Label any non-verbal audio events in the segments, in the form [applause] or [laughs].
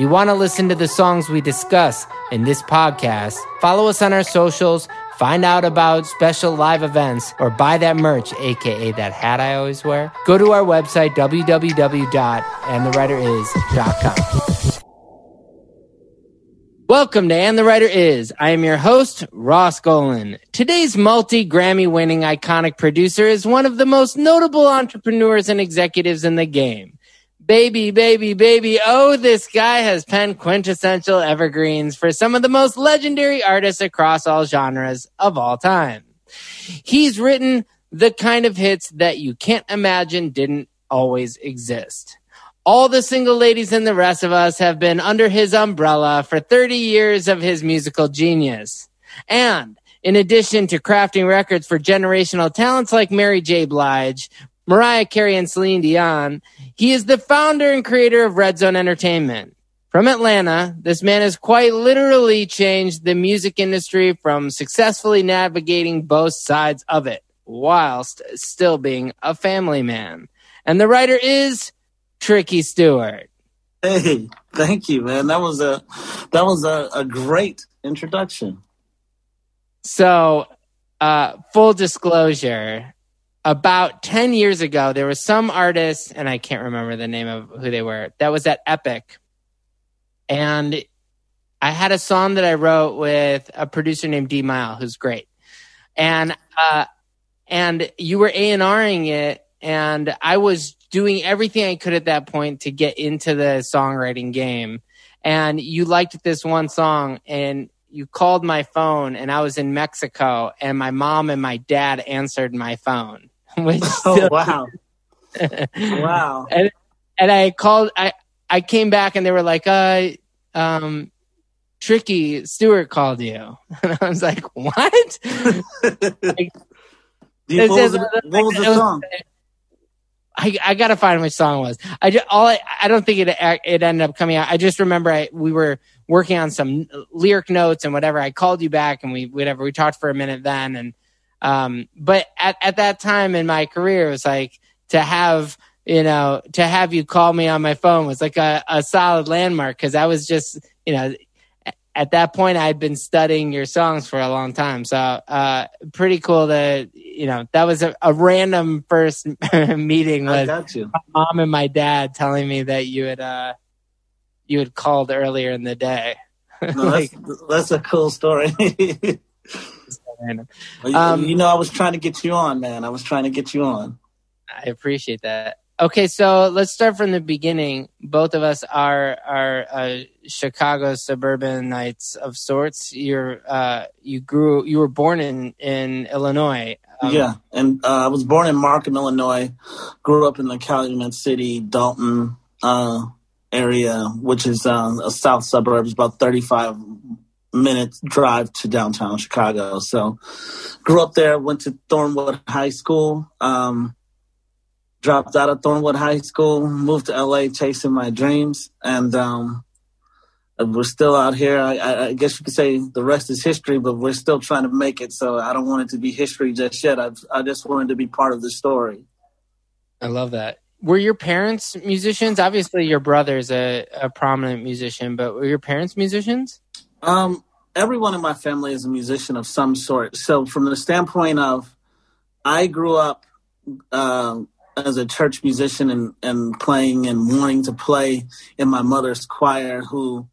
If you want to listen to the songs we discuss in this podcast, follow us on our socials, find out about special live events, or buy that merch, aka that hat I always wear. Go to our website, www.andthewriteris.com. Welcome to And the Writer Is. I am your host, Ross Golan. Today's multi Grammy winning iconic producer is one of the most notable entrepreneurs and executives in the game. Baby, baby, baby. Oh, this guy has penned quintessential evergreens for some of the most legendary artists across all genres of all time. He's written the kind of hits that you can't imagine didn't always exist. All the single ladies and the rest of us have been under his umbrella for 30 years of his musical genius. And in addition to crafting records for generational talents like Mary J. Blige, Mariah Carey, and Celine Dion, he is the founder and creator of Red Zone Entertainment. From Atlanta, this man has quite literally changed the music industry from successfully navigating both sides of it, whilst still being a family man. And the writer is Tricky Stewart. Hey, thank you, man. That was a that was a, a great introduction. So, uh, full disclosure, about 10 years ago, there was some artist, and I can't remember the name of who they were, that was at Epic. And I had a song that I wrote with a producer named D'Mile, who's great. And, uh, and you were A&Ring it, and I was doing everything I could at that point to get into the songwriting game. And you liked this one song and you called my phone and I was in Mexico and my mom and my dad answered my phone. [laughs] Which Oh still- wow, [laughs] wow. and and I called I I came back and they were like, uh um Tricky Stewart called you. [laughs] And I was like, What? You- what was, the, what was the was- song? I, I gotta find which song it was. I just, all I, I don't think it it ended up coming out. I just remember I, we were working on some lyric notes and whatever. I called you back and we whatever we talked for a minute then. And um, but at at that time in my career, it was like to have you know to have you call me on my phone was like a, a solid landmark because I was just you know at that point I'd been studying your songs for a long time. So uh, pretty cool to you know that was a, a random first [laughs] meeting with my mom and my dad telling me that you had uh you had called earlier in the day. [laughs] No, like that's, that's a cool story. [laughs] random. Um, you know, I was trying to get you on, man. I was trying to get you on. I appreciate that. Okay, so let's start from the beginning. Both of us are are uh, Chicago suburbanites of sorts. You're uh, you grew you were born in in Illinois. Um, yeah, and uh, I was born in Markham, Illinois. Grew up in the Calumet City, Dolton uh, area, which is uh, a south suburb. It's about 35 minute drive to downtown Chicago. So grew up there, went to Thornwood High School, um, dropped out of Thornwood High School, moved to LA chasing my dreams. And, um, we're still out here. I, I, guess you could say the rest is history, but we're still trying to make it. So I don't want it to be history just yet. I've, I just wanted to be part of the story. I love that. Were your parents musicians? Obviously, your brother's a, a prominent musician, but were your parents musicians? Um, everyone in my family is a musician of some sort. So from the standpoint of, I grew up uh, as a church musician and, and playing and wanting to play in my mother's choir who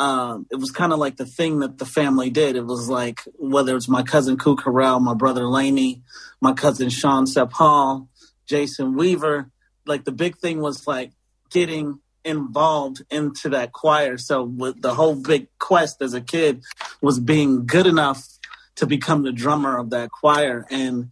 um, it was kind of like the thing that the family did. It was like whether it's my cousin Kuk Harrell, my brother Laney, my cousin Sean Sepp Hall, Jason Weaver. Like the big thing was like getting involved into that choir. So with the whole big quest as a kid was being good enough to become the drummer of that choir. And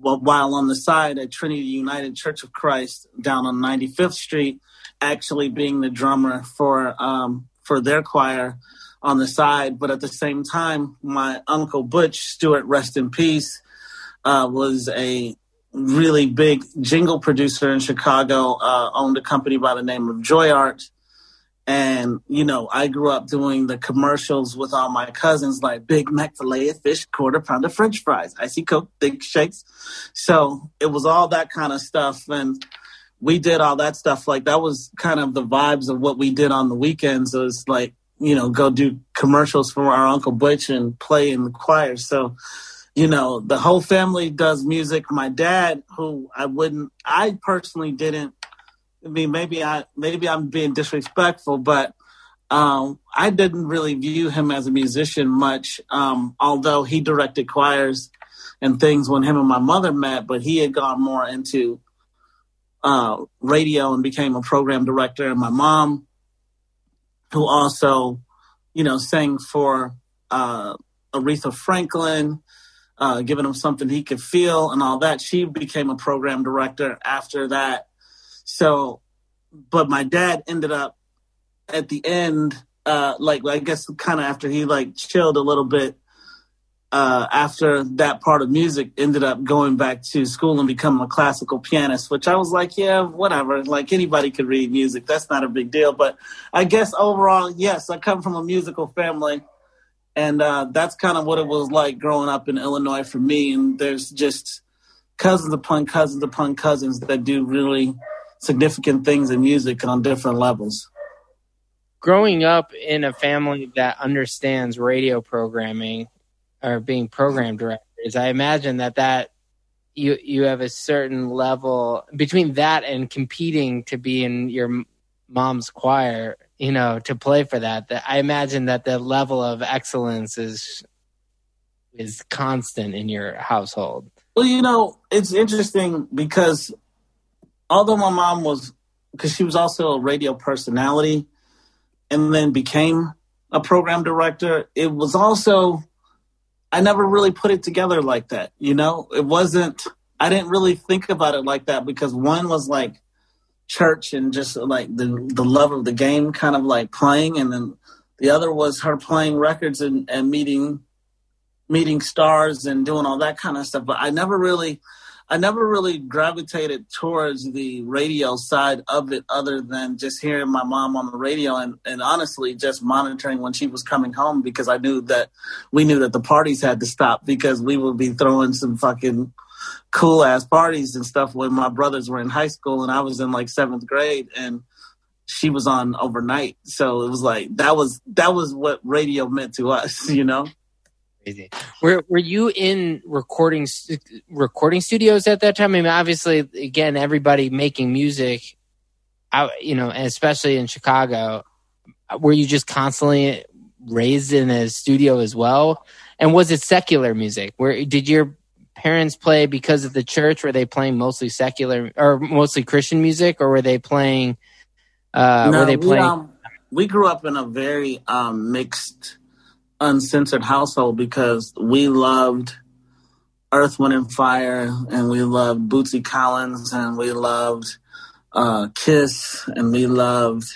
while on the side at Trinity United Church of Christ down on 95th Street, actually being the drummer for um, for their choir on the side. But at the same time, my uncle Butch Stewart, rest in peace, uh, was a really big jingle producer in Chicago. Uh, owned a company by the name of Joy Art. And, you know, I grew up doing the commercials with all my cousins, like Big Mac filet of fish, quarter pound of french fries, icy Coke, thick shakes. So it was all that kind of stuff. And we did all that stuff. Like that was kind of the vibes of what we did on the weekends. It was like, you know, go do commercials for our Uncle Butch and play in the choir. So, you know, the whole family does music. My dad, who I wouldn't, I personally didn't I mean, maybe I maybe I'm being disrespectful, but um, I didn't really view him as a musician much. Um, although he directed choirs and things when him and my mother met, but he had gone more into uh, radio and became a program director. And my mom, who also, you know, sang for uh, Aretha Franklin, uh, giving him something he could feel and all that. She became a program director after that so, but my dad ended up at the end, uh, like I guess kind of after he like chilled a little bit. Uh, after that part of music, ended up going back to school and becoming a classical pianist, which I was like, yeah, whatever. Like anybody could read music. That's not a big deal. But I guess overall, yes, I come from a musical family. And uh, that's kind of what it was like growing up in Illinois for me. And there's just cousins upon cousins upon cousins that do really significant things in music on different levels. Growing up in a family that understands radio programming or being program directors, I imagine that that you you have a certain level between that and competing to be in your mom's choir, you know, to play for that. That I imagine that the level of excellence is is constant in your household. Well, you know, it's interesting because although my mom was, because she was also a radio personality and then became a program director, it was also, I never really put it together like that. You know, it wasn't, I didn't really think about it like that because one was like church and just like the, the love of the game kind of like playing. And then the other was her playing records and, and meeting, meeting stars and doing all that kind of stuff. But I never really, I never really gravitated towards the radio side of it other than just hearing my mom on the radio and, and honestly just monitoring when she was coming home because I knew that we knew that the parties had to stop because we would be throwing some fucking cool ass parties and stuff when my brothers were in high school and I was in like seventh grade and she was on overnight. So it was like that was that was what radio meant to us, [laughs] you know? Were Were you in recording recording studios at that time? I mean, obviously, again, everybody making music, out you know, especially in Chicago. Were you just constantly raised in a studio as well? And was it secular music? Where did your parents play because of the church? Were they playing mostly secular or mostly Christian music, or were they playing? Uh, no, were they playing? We, um, we grew up in a very um, mixed uncensored household because we loved Earth, Wind, and Fire, and we loved Bootsy Collins, and we loved uh, Kiss, and we loved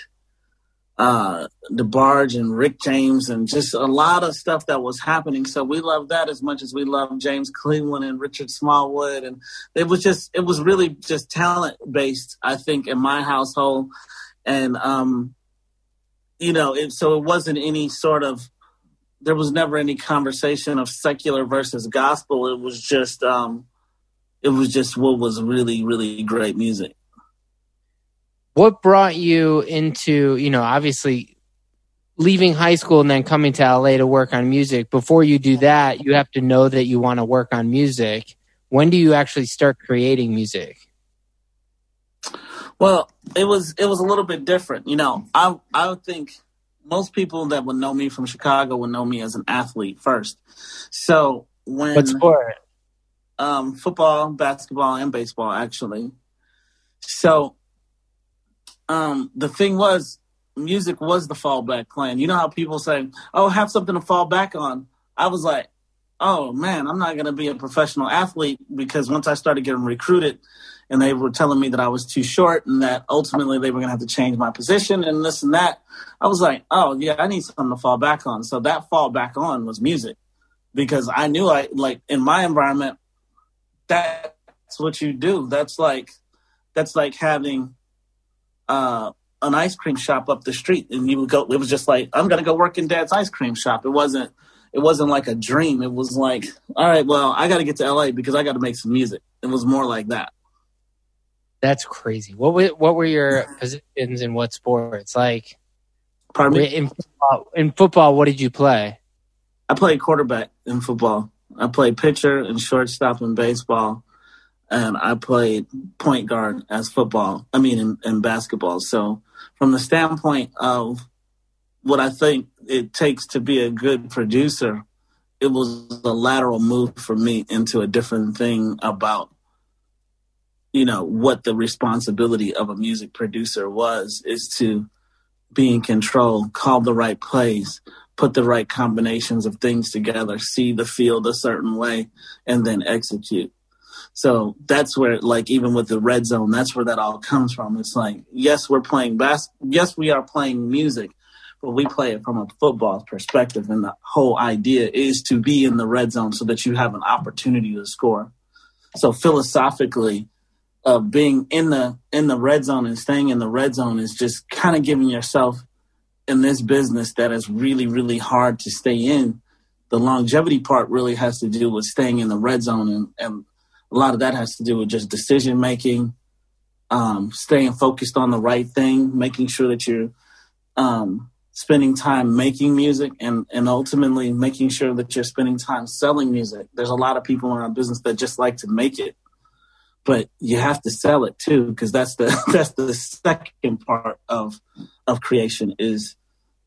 uh, DeBarge and Rick James, and just a lot of stuff that was happening. So we loved that as much as we loved James Cleveland and Richard Smallwood, and it was just it was really just talent based. I think in my household, and um, you know, it, so it wasn't any sort of there was never any conversation of secular versus gospel. It was just um, it was just what was really really great music. What brought you into you know obviously leaving high school and then coming to LA to work on music. Before you do that, you have to know that you want to work on music. When do you actually start creating music? Well, it was it was a little bit different. You know, I I would think most people that would know me from Chicago would know me as an athlete first. So when what sport? Um, football, basketball, and baseball actually. So um, the thing was, music was the fallback plan. You know how people say, "Oh, have something to fall back on." I was like, "Oh man, I'm not going to be a professional athlete because once I started getting recruited, and they were telling me that I was too short and that ultimately they were going to have to change my position and this and that. I was like, oh yeah, I need something to fall back on. So that fall back on was music because I knew I like in my environment, that's what you do. That's like, that's like having, uh, an ice cream shop up the street and you would go, it was just like, I'm to go work in dad's ice cream shop. It wasn't, it wasn't like a dream. It was like, all right, well, I got to get to LA because I got to make some music. It was more like that. That's crazy. What were what were your positions in what sports? Like, pardon me. In football, in football, what did you play? I played quarterback in football. I played pitcher and shortstop in baseball, and I played point guard as football. I mean, in, in basketball. So, from the standpoint of what I think it takes to be a good producer, it was a lateral move for me into a different thing about you know what the responsibility of a music producer was is to be in control call the right plays put the right combinations of things together see the field a certain way and then execute so that's where like even with the red zone that's where that all comes from. It's like yes we're playing bas- yes we are playing music but we play it from a football perspective and the whole idea is to be in the red zone so that you have an opportunity to score. So philosophically of being in the in the red zone and staying in the red zone is just kind of giving yourself in this business that is really really hard to stay in the longevity part really has to do with staying in the red zone and, and a lot of that has to do with just decision making um, staying focused on the right thing making sure that you're um, spending time making music and and ultimately making sure that you're spending time selling music. There's a lot of people in our business that just like to make it but you have to sell it too because that's the [laughs] that's the second part of of creation is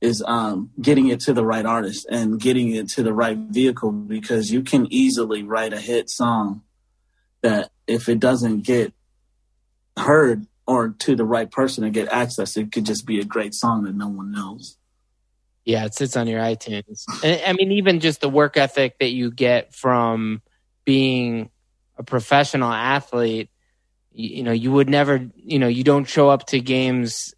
is um, getting it to the right artist and getting it to the right vehicle because you can easily write a hit song that if it doesn't get heard or to the right person and get access, it could just be a great song that no one knows. Yeah, it sits on your iTunes. And I mean, even just the work ethic that you get from being a professional athlete, you, you know, you would never, you know, you don't show up to games,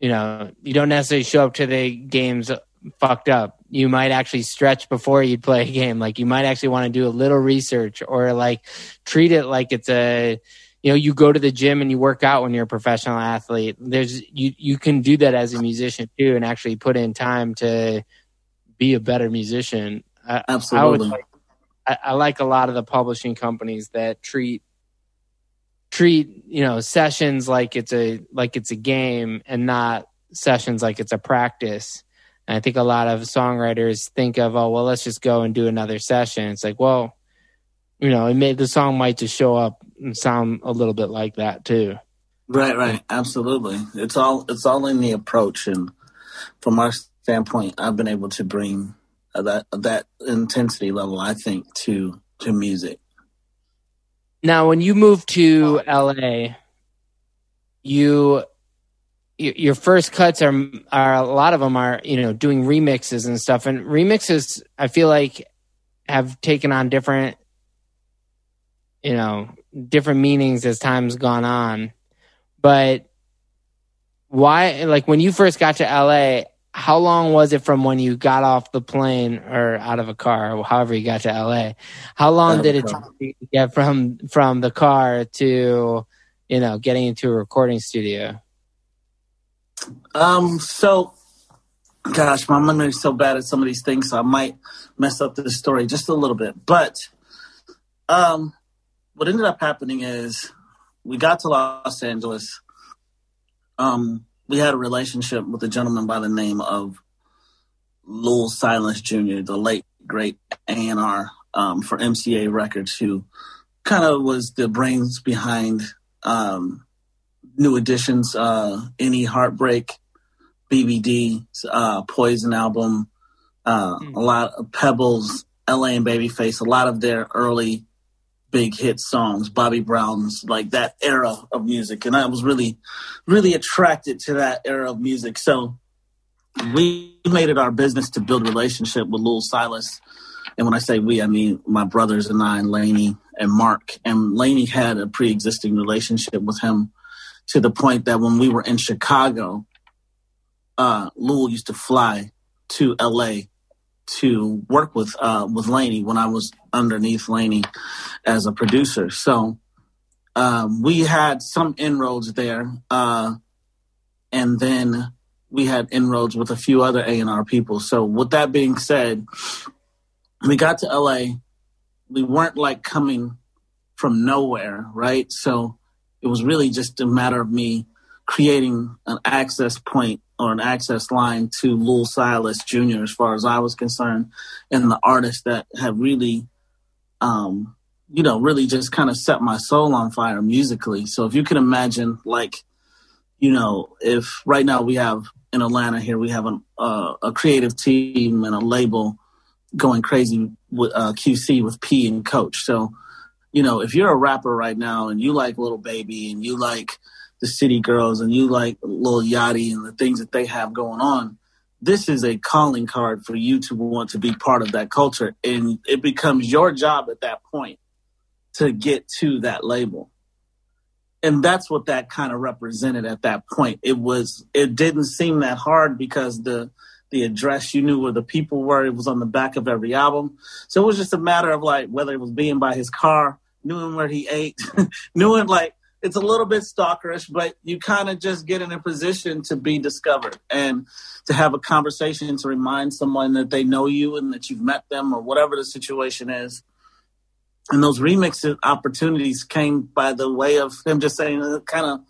you know, you don't necessarily show up to the games fucked up. You might actually stretch before you play a game. Like you might actually want to do a little research or like treat it like it's a, you know, you go to the gym and you work out when you're a professional athlete. There's you you can do that as a musician too, and actually put in time to be a better musician. Absolutely. I, I like, I, I like a lot of the publishing companies that treat treat you know sessions like it's a like it's a game and not sessions like it's a practice. And I think a lot of songwriters think of, oh well, let's just go and do another session. It's like, well, you know, it may the song might just show up and sound a little bit like that too. Right, right, absolutely. It's all it's all in the approach, and from our standpoint, I've been able to bring that that intensity level. I think to to music. Now, when you moved to LA, you your first cuts are are a lot of them are you know doing remixes and stuff, and remixes I feel like have taken on different you know different meanings as time's gone on, but why like when you first got to LA how long was it from when you got off the plane or out of a car, or however you got to LA? How long did it take to get from from the car to, you know, getting into a recording studio? Um. So, gosh, my memory is so bad at some of these things, so I might mess up the story just a little bit. But, um, what ended up happening is we got to Los Angeles. Um, we had a relationship with a gentleman by the name of Louil Silas Jr., the late great A&R um, for MCA Records, who kind of was the brains behind um, New Editions, uh, N.E. Heartbreak, BBD, uh, Poison album, uh, mm. a lot of Pebbles, LA and Babyface, a lot of their early big hit songs, Bobby Brown's, like that era of music. And I was really, really attracted to that era of music. So we made it our business to build relationship with Louil Silas. And when I say we, I mean my brothers and I, and Laney and Mark. And Laney had a pre existing relationship with him to the point that when we were in Chicago, uh, Louil used to fly to LA to work with uh, with Laney when I was underneath Laney as a producer. So um, we had some inroads there, uh, and then we had inroads with a few other A and R people. So with that being said, we got to LA. We weren't like coming from nowhere, right? So it was really just a matter of me creating an access point or an access line to Louil Silas Jr. as far as I was concerned, and the artists that have really, um, you know, really just kind of set my soul on fire musically. So if you can imagine, like, you know, if right now we have in Atlanta here we have an, uh, a creative team and a label going crazy with uh, QC with P and Coach. So, you know, if you're a rapper right now and you like Lil Baby and you like the City Girls and you like Lil Yachty and the things that they have going on, this is a calling card for you to want to be part of that culture. And it becomes your job at that point to get to that label. And that's what that kind of represented at that point. It was, it didn't seem that hard because the, the address, you knew where the people were. It was on the back of every album. So it was just a matter of like whether it was being by his car, knowing where he ate, [laughs] knowing like it's a little bit stalkerish, but you kind of just get in a position to be discovered and to have a conversation to remind someone that they know you and that you've met them or whatever the situation is. And those remix opportunities came by the way of him just saying, uh, kind of,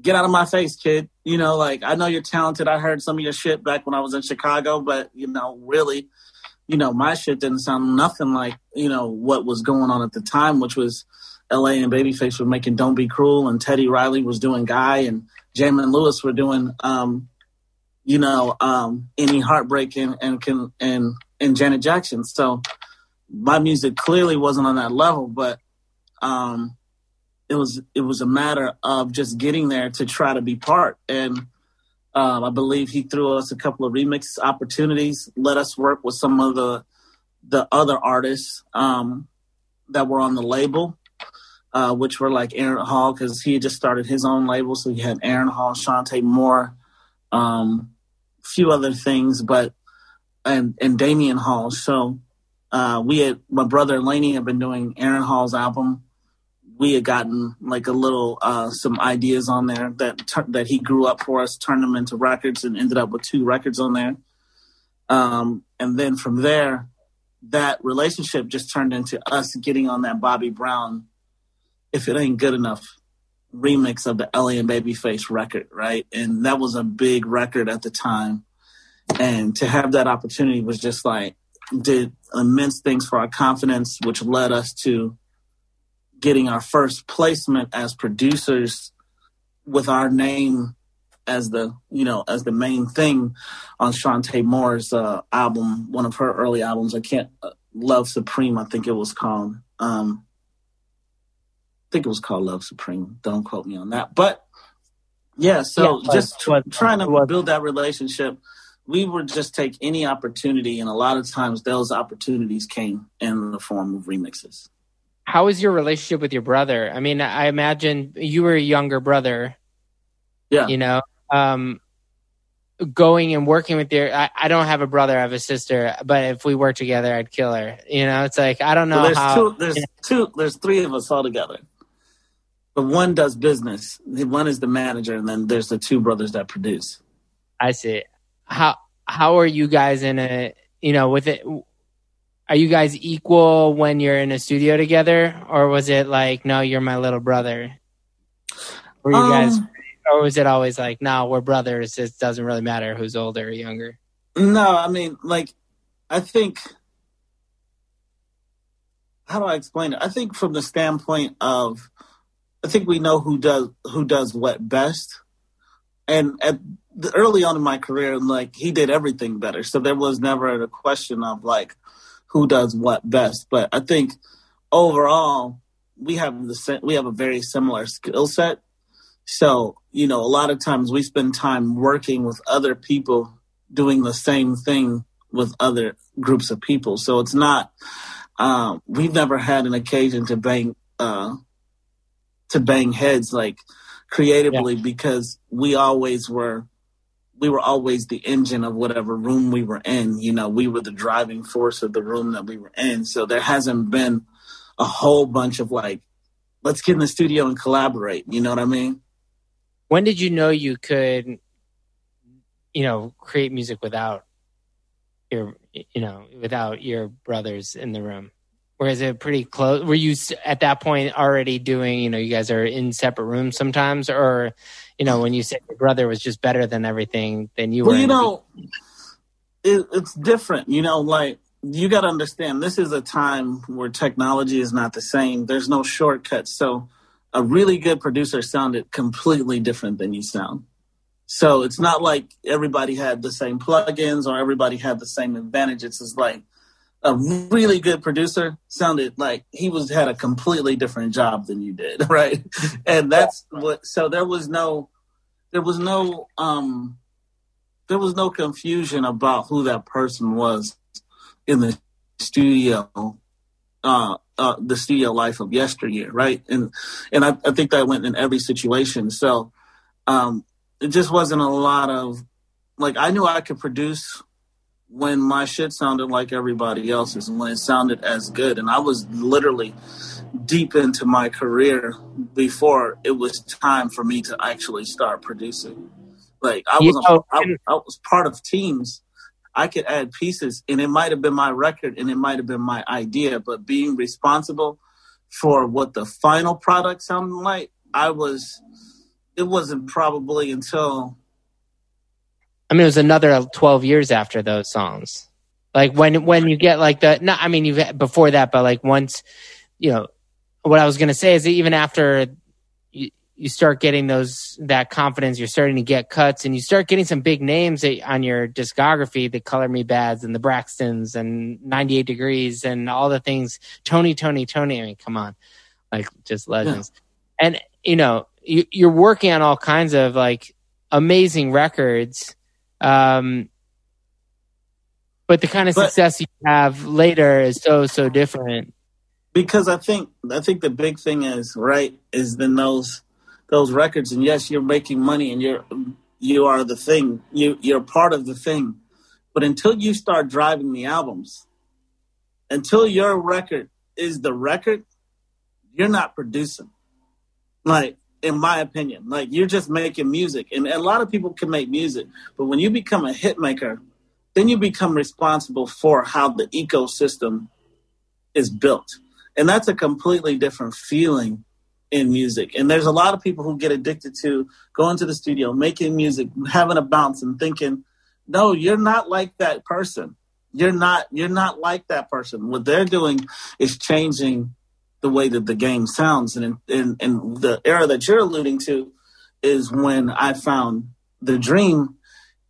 get out of my face, kid. You know, like, I know you're talented. I heard some of your shit back when I was in Chicago, but, you know, really, you know, my shit didn't sound nothing like, you know, what was going on at the time, which was, LA and Babyface were making Don't Be Cruel, and Teddy Riley was doing Guy, and Jam and Lewis were doing, um, you know, um, N.E. Heartbreak and and and and Janet Jackson. So my music clearly wasn't on that level, but um, it was it was a matter of just getting there to try to be part. And um, I believe he threw us a couple of remix opportunities, let us work with some of the the other artists um, that were on the label uh, which were like Aaron Hall because he just started his own label. So he had Aaron Hall, Chanté Moore, um, a few other things, but and and Damion Hall. So uh, we had my brother Laney had been doing Aaron Hall's album. We had gotten like a little uh, some ideas on there that that he grew up for us, turned them into records, and ended up with two records on there. Um, and then from there, that relationship just turned into us getting on that Bobby Brown if it ain't good enough remix of the LA and Babyface record, right? And that was a big record at the time. And to have that opportunity was just like did immense things for our confidence, which led us to getting our first placement as producers with our name as the you know as the main thing on Chanté Moore's uh, album, one of her early albums. I can't uh, Love Supreme, I think it was called. Um, I think it was called Love Supreme. Don't quote me on that. But yeah, so yeah, just tr- trying to build that relationship. We would just take any opportunity, and a lot of times those opportunities came in the form of remixes. How is your relationship with your brother? I mean, I imagine you were a younger brother. Yeah. You know, um, going and working with your I, I, don't have a brother i have a sister but if we work together i'd kill her you know it's like i don't know well, there's how two, there's two there's three of us all together but one does business. One is the manager, and then there's the two brothers that produce. I see. How how are you guys in a you know with it? Are you guys equal when you're in a studio together, or was it like no, you're my little brother? Were you um, guys? or was it always like, no, we're brothers. It doesn't really matter who's older or younger. No, I mean, like, I think. How do I explain it? I think from the standpoint of, I think we know who does who does what best, and at the, early on in my career, like he did everything better. So there was never a question of like who does what best. But I think overall, we have the we have a very similar skill set. So you know, a lot of times we spend time working with other people doing the same thing with other groups of people. So it's not um, we've never had an occasion to bang uh, to bang heads like creatively yeah. because we always were we were always the engine of whatever room we were in. You know, we were the driving force of the room that we were in. So there hasn't been a whole bunch of like, let's get in the studio and collaborate. You know what I mean? When did you know you could, you know, create music without your, you know, without your brothers in the room? Or is it pretty close? Were you at that point already doing, you know, you guys are in separate rooms sometimes, or you know, when you said your brother was just better than everything, then you well, were. you know, it, it's different. You know, like you got to understand, this is a time where technology is not the same. There's no shortcuts. So, a really good producer sounded completely different than you sound. So it's not like everybody had the same plugins or everybody had the same advantages. It's just like a really good producer sounded like he was had a completely different job than you did, [laughs] right? And that's what. So there was no there was no um there was no confusion about who that person was in the studio uh, uh the studio life of yesteryear right and and I, I think that went in every situation so um it just wasn't a lot of like i knew i could produce when my shit sounded like everybody else's and when it sounded as good and i was literally deep into my career before it was time for me to actually start producing. Like I was, a, I, I was part of teams. I could add pieces, and it might have been my record, and it might have been my idea. But being responsible for what the final product sounded like, I was. It wasn't probably until. I mean, it was another twelve years after those songs. Like when when you get like the, not I mean, you've before that, but like once, you know, what I was going to say is that even after you, you start getting those that confidence, you're starting to get cuts, and you start getting some big names on your discography, the Color Me Bads and the Braxtons and 98 Degrees and all the things. Tony, Tony, Tony. I mean, come on, like just legends. Yeah. And you know, you, you're working on all kinds of like amazing records. Um, but the kind of but, success you have later is so so different. Because I think I think the big thing is right is then those those records. And yes you're making money and you're you are the thing. You you're part of the thing. But until you start driving the albums until your record is the record you're not producing. Like in my opinion like you're just making music and a lot of people can make music but when you become a hit maker then you become responsible for how the ecosystem is built and that's a completely different feeling in music. And there's a lot of people who get addicted to going to the studio, making music, having a bounce and thinking, no, you're not like that person. You're not you're not like that person. What they're doing is changing the way that the game sounds. And in, in, the era that you're alluding to is when I found The-Dream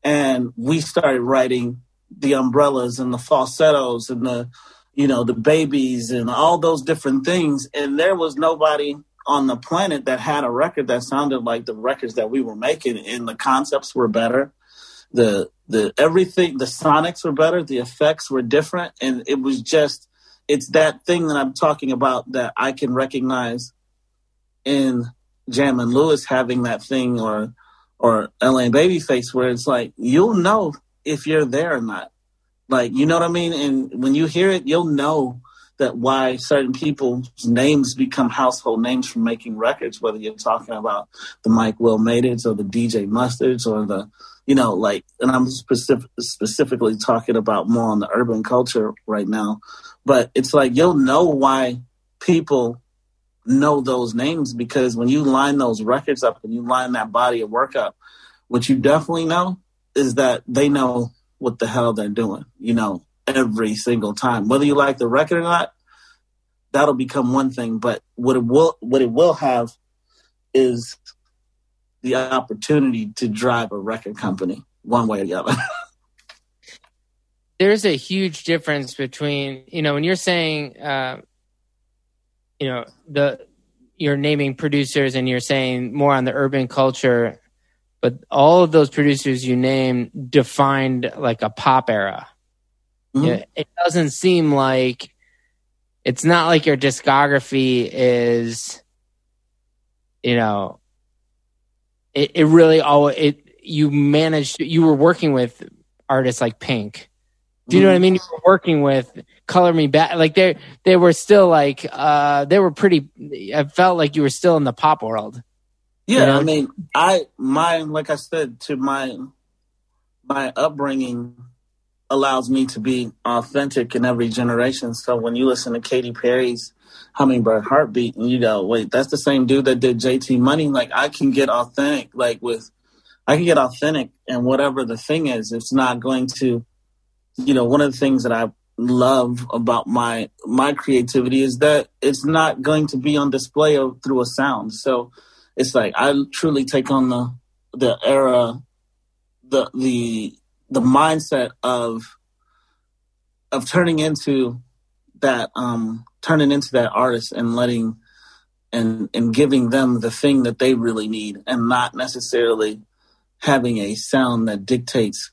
and we started writing the umbrellas and the falsettos and the you know, the babies and all those different things. And there was nobody on the planet that had a record that sounded like the records that we were making and the concepts were better. The the everything the sonics were better, the effects were different, and it was just it's that thing that I'm talking about that I can recognize in Jam and Lewis having that thing or or LA Babyface where it's like you'll know if you're there or not. Like, you know what I mean? And when you hear it, you'll know that why certain people's names become household names from making records, whether you're talking about the Mike Will Made It or the DJ Mustards or the, you know, like, and I'm specific, specifically talking about more on the urban culture right now. But it's like you'll know why people know those names because when you line those records up and you line that body of work up, what you definitely know is that they know what the hell they're doing, you know, every single time. Whether you like the record or not, that'll become one thing. But what it will what it will have is the opportunity to drive a record company one way or the other. [laughs] There's a huge difference between, you know, when you're saying uh, you know the you're naming producers and you're saying more on the urban culture but all of those producers you name defined like a pop era mm-hmm. it, it doesn't seem like it's not like your discography is you know it, it really all it you managed you were working with artists like pink do you know what I mean? You were working with Color Me Bad, like they they were still like uh they were pretty. I felt like you were still in the pop world. Yeah, you know? I mean, I my like I said to my my upbringing allows me to be authentic in every generation. So when you listen to Katy Perry's Hummingbird Heartbeat and you go, wait, that's the same dude that did JT Money. Like I can get authentic, like with I can get authentic and whatever the thing is, it's not going to you know, one of the things that I love about my my creativity is that it's not going to be on display through a sound. So it's like I truly take on the the era, the the the mindset of of turning into that um turning into that artist and letting and and giving them the thing that they really need and not necessarily having a sound that dictates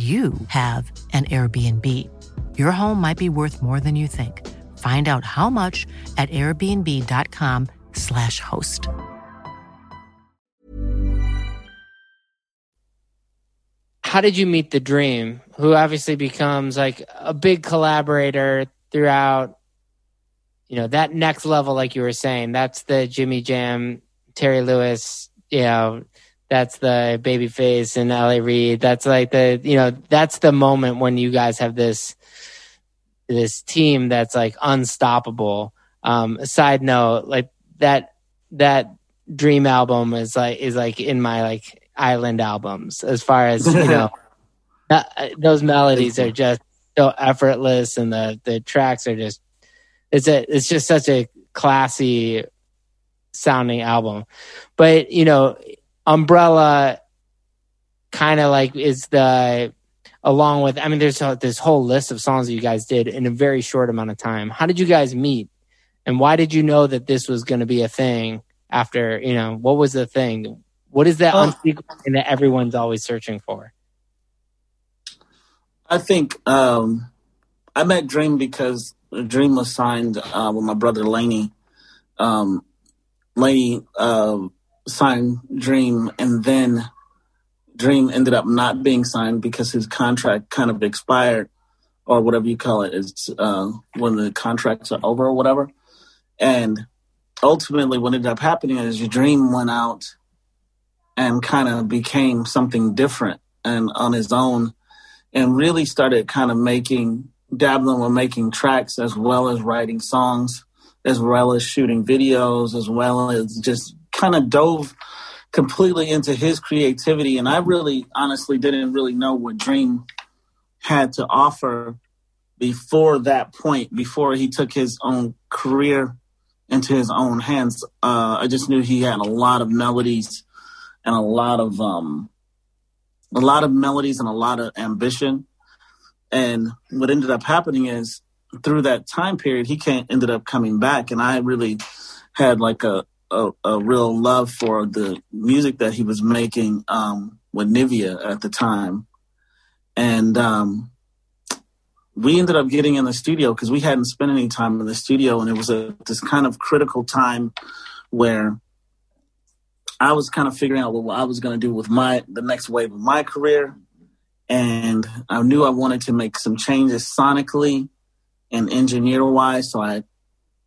you have an Airbnb. Your home might be worth more than you think. Find out how much at airbnb.com/slash host. How did you meet The-Dream? Who obviously becomes like a big collaborator throughout, you know, that next level, like you were saying. That's the Jimmy Jam, Terry Lewis, you know, that's the Babyface and L.A. Reid. That's like the you know that's the moment when you guys have this this team that's like unstoppable. Um, side note, like that that Dream album is like is like in my like island albums as far as you know. [laughs] that, those melodies are just so effortless, and the the tracks are just it's a it's just such a classy sounding album. But you know, Umbrella kind of like is the along with I mean there's a, this whole list of songs that you guys did in a very short amount of time. How did you guys meet? And why did you know that this was going to be a thing after, you know, what was the thing? What is that well, thing that everyone's always searching for? I think um, I met Dream because Dream was signed uh, with my brother Laney. Um, Laney uh, signed Dream, and then Dream ended up not being signed because his contract kind of expired, or whatever you call it, is uh, when the contracts are over or whatever. And ultimately, what ended up happening is your Dream went out and kind of became something different and on his own, and really started kind of making dabbling with making tracks as well as writing songs as well as shooting videos as well as just kind of dove completely into his creativity. And I really, honestly, didn't really know what Dream had to offer before that point, before he took his own career into his own hands. Uh, I just knew he had a lot of melodies and a lot of um, a lot of melodies and a lot of ambition. And what ended up happening is through that time period, he came, ended up coming back, and I really had like a, a, a real love for the music that he was making um, with Nivea at the time, and um, we ended up getting in the studio because we hadn't spent any time in the studio, and it was a this kind of critical time where I was kind of figuring out what I was going to do with my the next wave of my career, and I knew I wanted to make some changes sonically and engineer wise. So I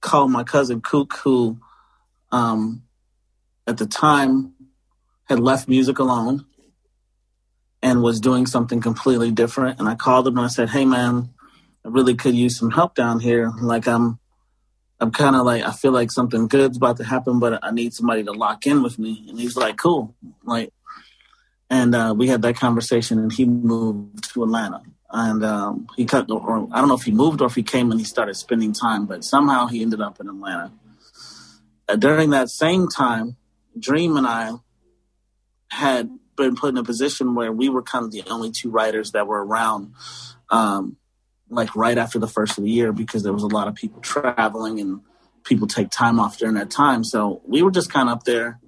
called my cousin Kuk, who um, at the time had left music alone and was doing something completely different. And I called him and I said, "Hey, man, I really could use some help down here. Like I'm, I'm kind of like I feel like something good's about to happen, but I need somebody to lock in with me." And he's like, "Cool." Like, and uh, we had that conversation, and he moved to Atlanta. And um, he cut, or I don't know if he moved or if he came and he started spending time, but somehow he ended up in Atlanta. During that same time, Dream and I had been put in a position where we were kind of the only two writers that were around, um, like right after the first of the year, because there was a lot of people traveling and people take time off during that time. So we were just kind of up there.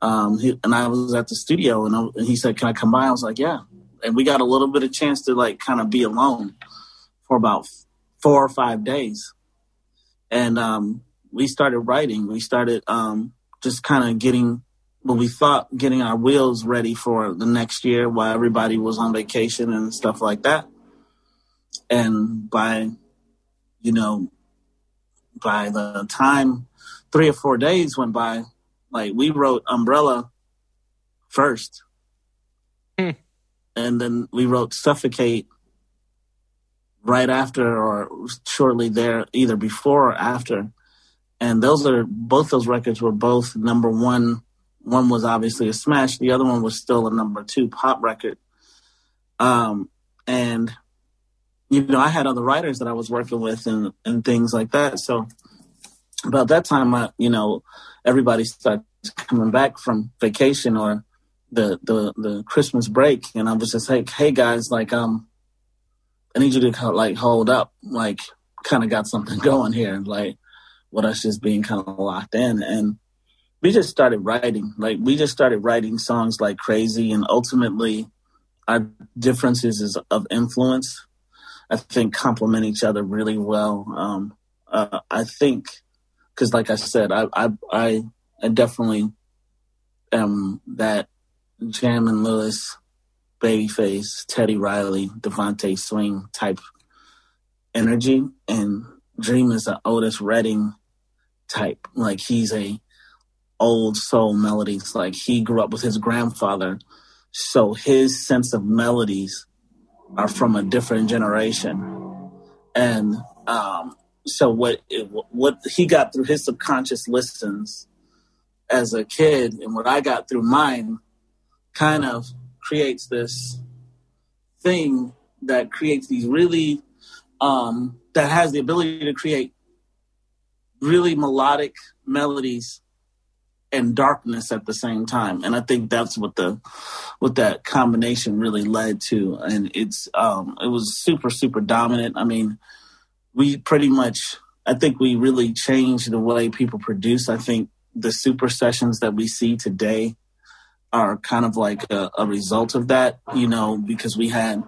Um, he, and I was at the studio, and, I, and he said, "Can I come by?" I was like, "Yeah." And we got a little bit of chance to like kind of be alone for about four or five days, and um, we started writing. We started um, just kind of getting what we thought getting our wheels ready for the next year while everybody was on vacation and stuff like that. And by, you know, by the time three or four days went by, like we wrote Umbrella first. Hmm. And then we wrote Suffocate right after or shortly there, either before or after and those are both those records were both number one. One was obviously a smash. The other one was still a number two pop record. Um, and you know, I had other writers that I was working with and and things like that. So about that time, I, you know, everybody started coming back from vacation or the the the Christmas break, and I was just like, hey guys, like um, I need you to like hold up, like kind of got something [laughs] going here, like with us just being kind of locked in. And we just started writing. Like we just started writing songs like crazy, and ultimately, our differences is of influence. I think complement each other really well. Um, uh, I think because, like I said, I I I, I definitely am that Jam Lewis, Babyface, Teddy Riley, DeVante Swing type energy, and Dream is an Otis Redding type. Like he's a old soul melodies. Like he grew up with his grandfather, so his sense of melodies are from a different generation. And um, so what it, what he got through his subconscious listens as a kid, and what I got through mine, kind of creates this thing that creates these really um, that has the ability to create really melodic melodies and darkness at the same time. And i think that's what the what that combination really led to. And it's um it was super super dominant. I mean we pretty much i think we really changed the way people produce. I think the super sessions that we see today are kind of like a, a result of that you know because we had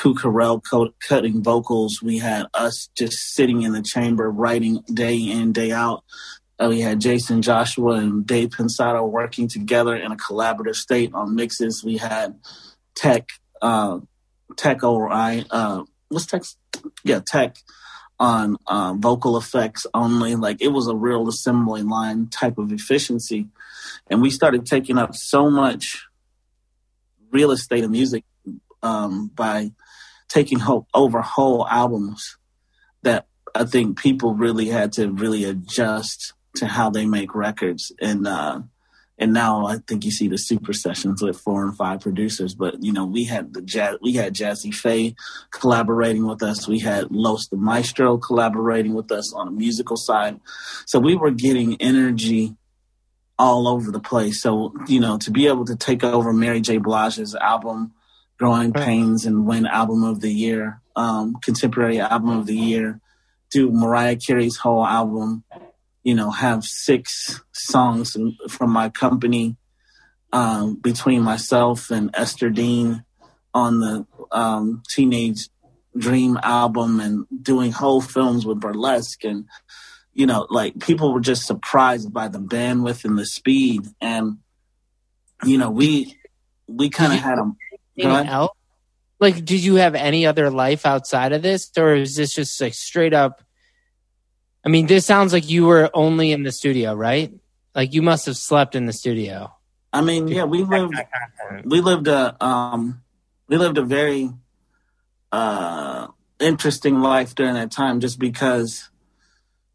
Kuk Harrell cutting vocals. We had us just sitting in the chamber writing day in, day out. Uh, we had Jaycen Joshua and Dave Pensado working together in a collaborative state on mixes. We had Tech, uh, Tech ORI, uh, what's Tech? Yeah, Tech on uh, vocal effects only. Like it was a real assembly line type of efficiency. And we started taking up so much real estate of music um, by taking whole, over whole albums that I think people really had to really adjust to how they make records. And uh, and now I think you see the super sessions with four and five producers. But you know, we had the jazz, we had Jazze Pha collaborating with us. We had Los the Maestro collaborating with us on the musical side. So we were getting energy all over the place. So you know, to be able to take over Mary J. Blige's album, Growing Pains, and win Album of the Year, um, Contemporary Album of the Year, do Mariah Carey's whole album you know, have six songs from my company um, between myself and Esther Dean on the um, Teenage Dream album and doing whole films with burlesque and you know like people were just surprised by the bandwidth and the speed and you know we we kind of had them else? like did you have any other life outside of this or is this just like straight up I mean, this sounds like you were only in the studio, right? Like you must have slept in the studio. I mean, yeah, we lived we lived a um we lived a very uh interesting life during that time just because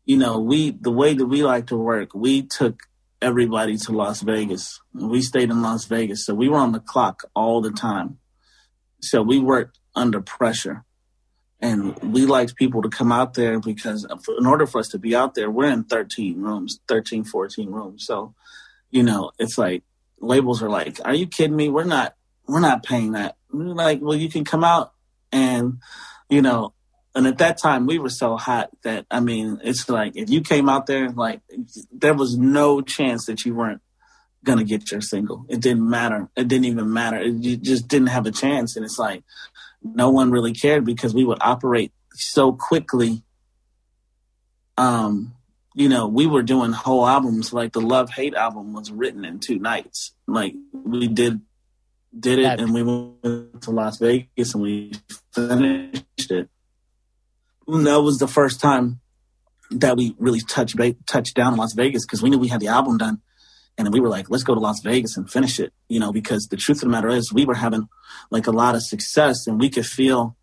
you know, we the way that we like to work, we took everybody to Las Vegas. We stayed in Las Vegas, so we were on the clock all the time. So we worked under pressure and we liked people to come out there because in order for us to be out there we're in 13 rooms 13 14 rooms so you know it's like labels are like are you kidding me we're not we're not paying that we're like well you can come out and you know and at that time we were so hot that i mean it's like if you came out there like there was no chance that you weren't gonna get your single it didn't matter it didn't even matter it, you just didn't have a chance and it's like no one really cared because we would operate so quickly. Um, you know, we were doing whole albums. Like the Love Hate album was written in two nights. Like we did did it, and we went to Las Vegas and we finished it. That was the first time that we really touched touched down in Las Vegas because we knew we had the album done. And we were like, let's go to Las Vegas and finish it, you know, because the truth of the matter is we were having like a lot of success and we could feel,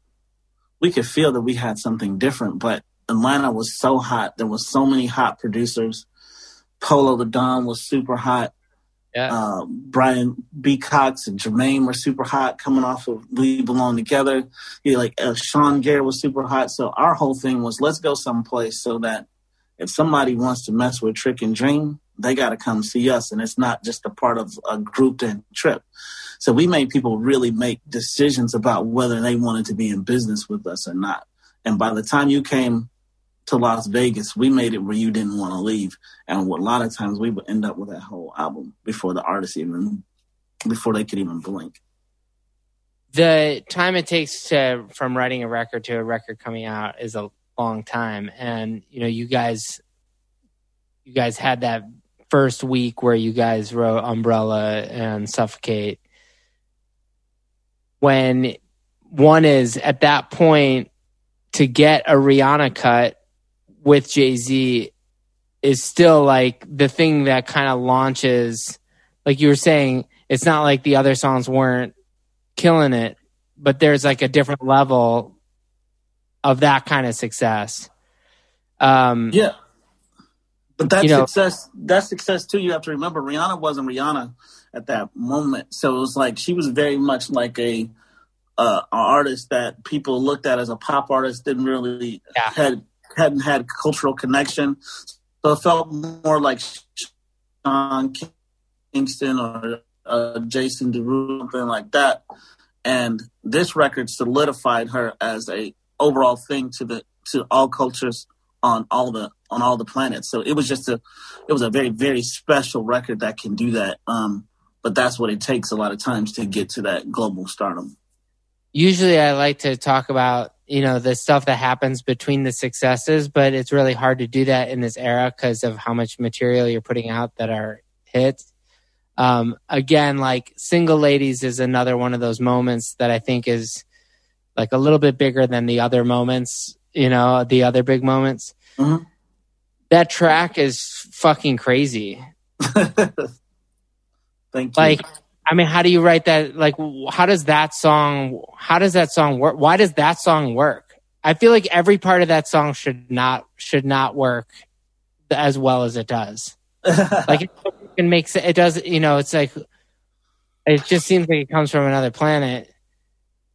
we could feel that we had something different. But Atlanta was so hot. There was so many hot producers. Polo da Don was super hot. Yeah. Uh, Brian B. Cox and Jermaine were super hot coming off of We Belong Together. Yeah, like uh, Sean Garrett was super hot. So our whole thing was let's go someplace so that if somebody wants to mess with Trick and Dream, they got to come see us, and it's not just a part of a grouped in trip. So we made people really make decisions about whether they wanted to be in business with us or not. And by the time you came to Las Vegas, we made it where you didn't want to leave. And a lot of times we would end up with that whole album before the artist even before they could even blink. The time it takes to from writing a record to a record coming out is a long time. And you know, you guys you guys had that first week where you guys wrote Umbrella and Suffocate, when one is at that point to get a Rihanna cut with Jay Z is still like the thing that kind of launches, like you were saying, it's not like the other songs weren't killing it, but there's like a different level of that kind of success. Um, yeah. But that you know, success, that success too. You have to remember, Rihanna wasn't Rihanna at that moment, so it was like she was very much like a uh, an artist that people looked at as a pop artist. Didn't really yeah. had hadn't had cultural connection, so it felt more like Sean Kingston or uh, Jason Derulo, something like that. And this record solidified her as a overall thing to the to all cultures on all the on all the planets. So it was just a it was a very very special record that can do that. Um, but that's what it takes a lot of times to get to that global stardom. Usually, I like to talk about you know the stuff that happens between the successes, but it's really hard to do that in this era because of how much material you're putting out that are hits. Um, again, like single ladies is another one of those moments that I think is like a little bit bigger than the other moments you know, the other big moments. Mm-hmm. That track is fucking crazy. [laughs] Thank you. Like, I mean, how do you write that? Like, how does that song? How does that song work? Why does that song work? I feel like every part of that song should not should not work as well as it does. [laughs] like, it makes it does you know it's like it just seems like it comes from another planet.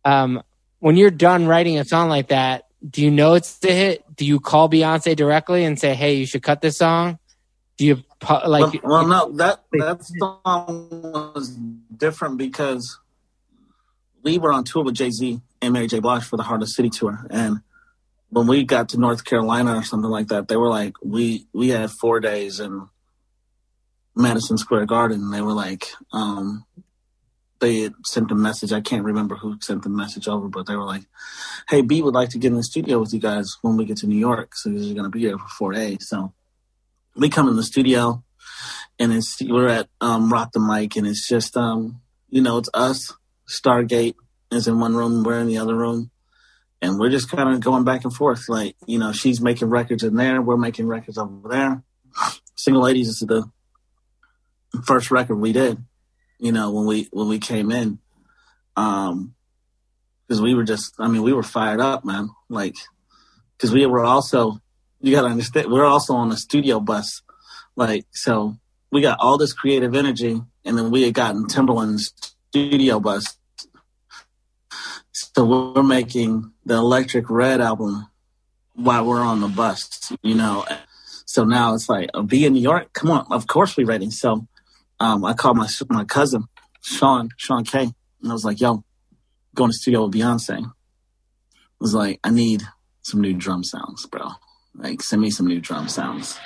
Um, when you're done writing a song like that, do you know it's the hit? Do you call Beyonce directly and say, "Hey, you should cut this song"? Do you like? Well, no, that that song was different because we were on tour with Jay Z and Mary J. Blige for the Heart of City tour, and when we got to North Carolina or something like that, they were like, we we had four days in Madison Square Garden, and they were like, um, they had sent a message. I can't remember who sent the message over, but they were like, "Hey, B would like to get in the studio with you guys when we get to New York, so you're going to be here for four days." So we come in the studio, and it's we're at um, Roc the Mic, and it's just um, you know it's us. Stargate is in one room, we're in the other room, and we're just kind of going back and forth. Like you know, she's making records in there, we're making records over there. Single Ladies is the first record we did you know, when we when we came in. Um because we were just I mean, we were fired up, man. Like because we were also you gotta understand we're also on a studio bus. Like so we got all this creative energy and then we had gotten Timbaland's studio bus. So we're making the Electrik Red album while we're on the bus, you know. So now it's like, oh, be in New York? Come on, of course we're ready. So um, I called my my cousin Sean Sean K, and I was like, "Yo, going to studio with Beyonce." I was like, "I need some new drum sounds, bro. Like, send me some new drum sounds."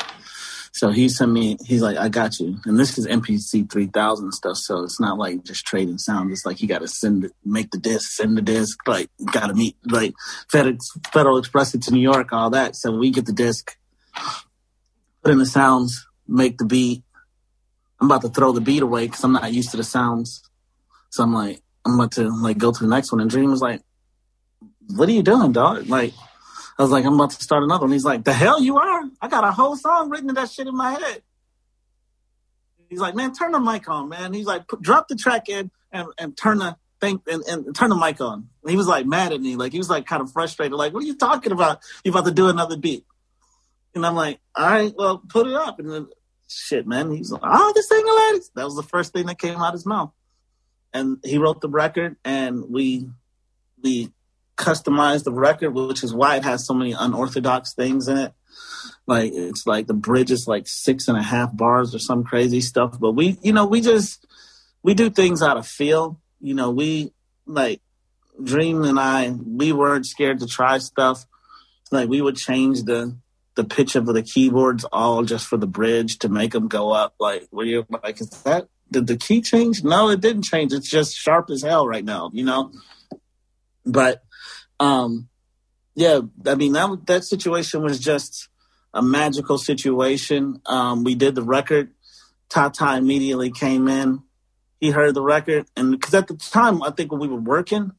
So he sent me. He's like, "I got you." And this is MPC three thousand stuff, so it's not like just trading sounds. It's like you got to send it, make the disc, send the disc. Like, got to meet like FedEx, Federal Express it to New York, all that. So we get the disc, put in the sounds, make the beat, I'm about to throw the beat away because I'm not used to the sounds. So I'm like, I'm about to like go to the next one. And Dream was like, "What are you doing, dog?" Like, I was like, "I'm about to start another one." He's like, "The hell you are? I got a whole song written in that shit in my head." He's like, "Man, turn the mic on, man." He's like, "Drop the track in and, and turn the thing and, and turn the mic on." And he was like mad at me, like he was like kind of frustrated, like, "What are you talking about? You about to do another beat?" And I'm like, "All right, well, put it up." And then shit, man. He's like, oh, the single ladies. That was the first thing that came out his mouth. And he wrote the record, and we we customized the record, which is why it has so many unorthodox things in it. Like it's like the bridge is like six and a half bars or some crazy stuff. But we, you know, we just we do things out of feel. You know, we like Dream and I, we weren't scared to try stuff. Like we would change the the pitch of the keyboards all just for the bridge to make them go up. Like, were you like, is that did the key change? No, it didn't change. It's just sharp as hell right now, you know. But, um, yeah, I mean that that situation was just a magical situation. Um, we did the record. Tata immediately came in. He heard the record, and because at the time, I think when we were working,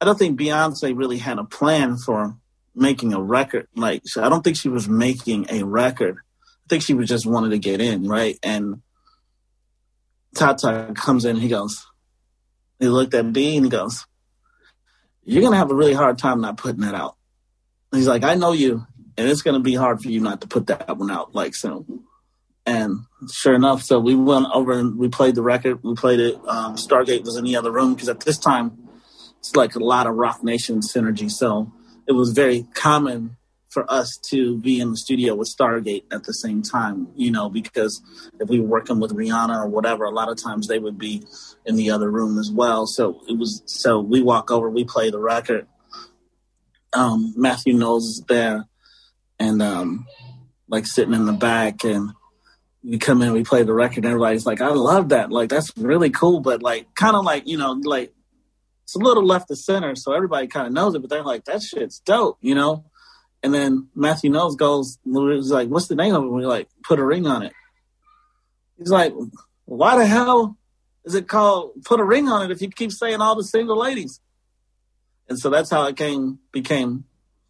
I don't think Beyonce really had a plan for making a record. Like I don't think she was making a record. I think she was just wanted to get in, right? And Tata comes in, he goes, he looked at B and he goes, You're gonna have a really hard time not putting that out. And he's like, I know you, and it's gonna be hard for you not to put that one out like soon. And sure enough, so we went over and we played the record. We played it. Um, Stargate was in the other room because at this time it's like a lot of Roc Nation synergy. So it was very common for us to be in the studio with Stargate at the same time, you know, because if we were working with Rihanna or whatever, a lot of times they would be in the other room as well. So it was, so we walk over, we play the record. Um, Matthew Knowles is there and, um, like sitting in the back and we come in, we play the record and everybody's like, I love that. Like, that's really cool. But like, kind of like, you know, like it's a little left of center, so everybody kind of knows it, but they're like, that shit's dope, you know? And then Matthew Knowles goes, he's like, what's the name of it? We like, put a ring on it. He's like, why the hell is it called put a ring on it if you keep saying all the single ladies? And so that's how it came, became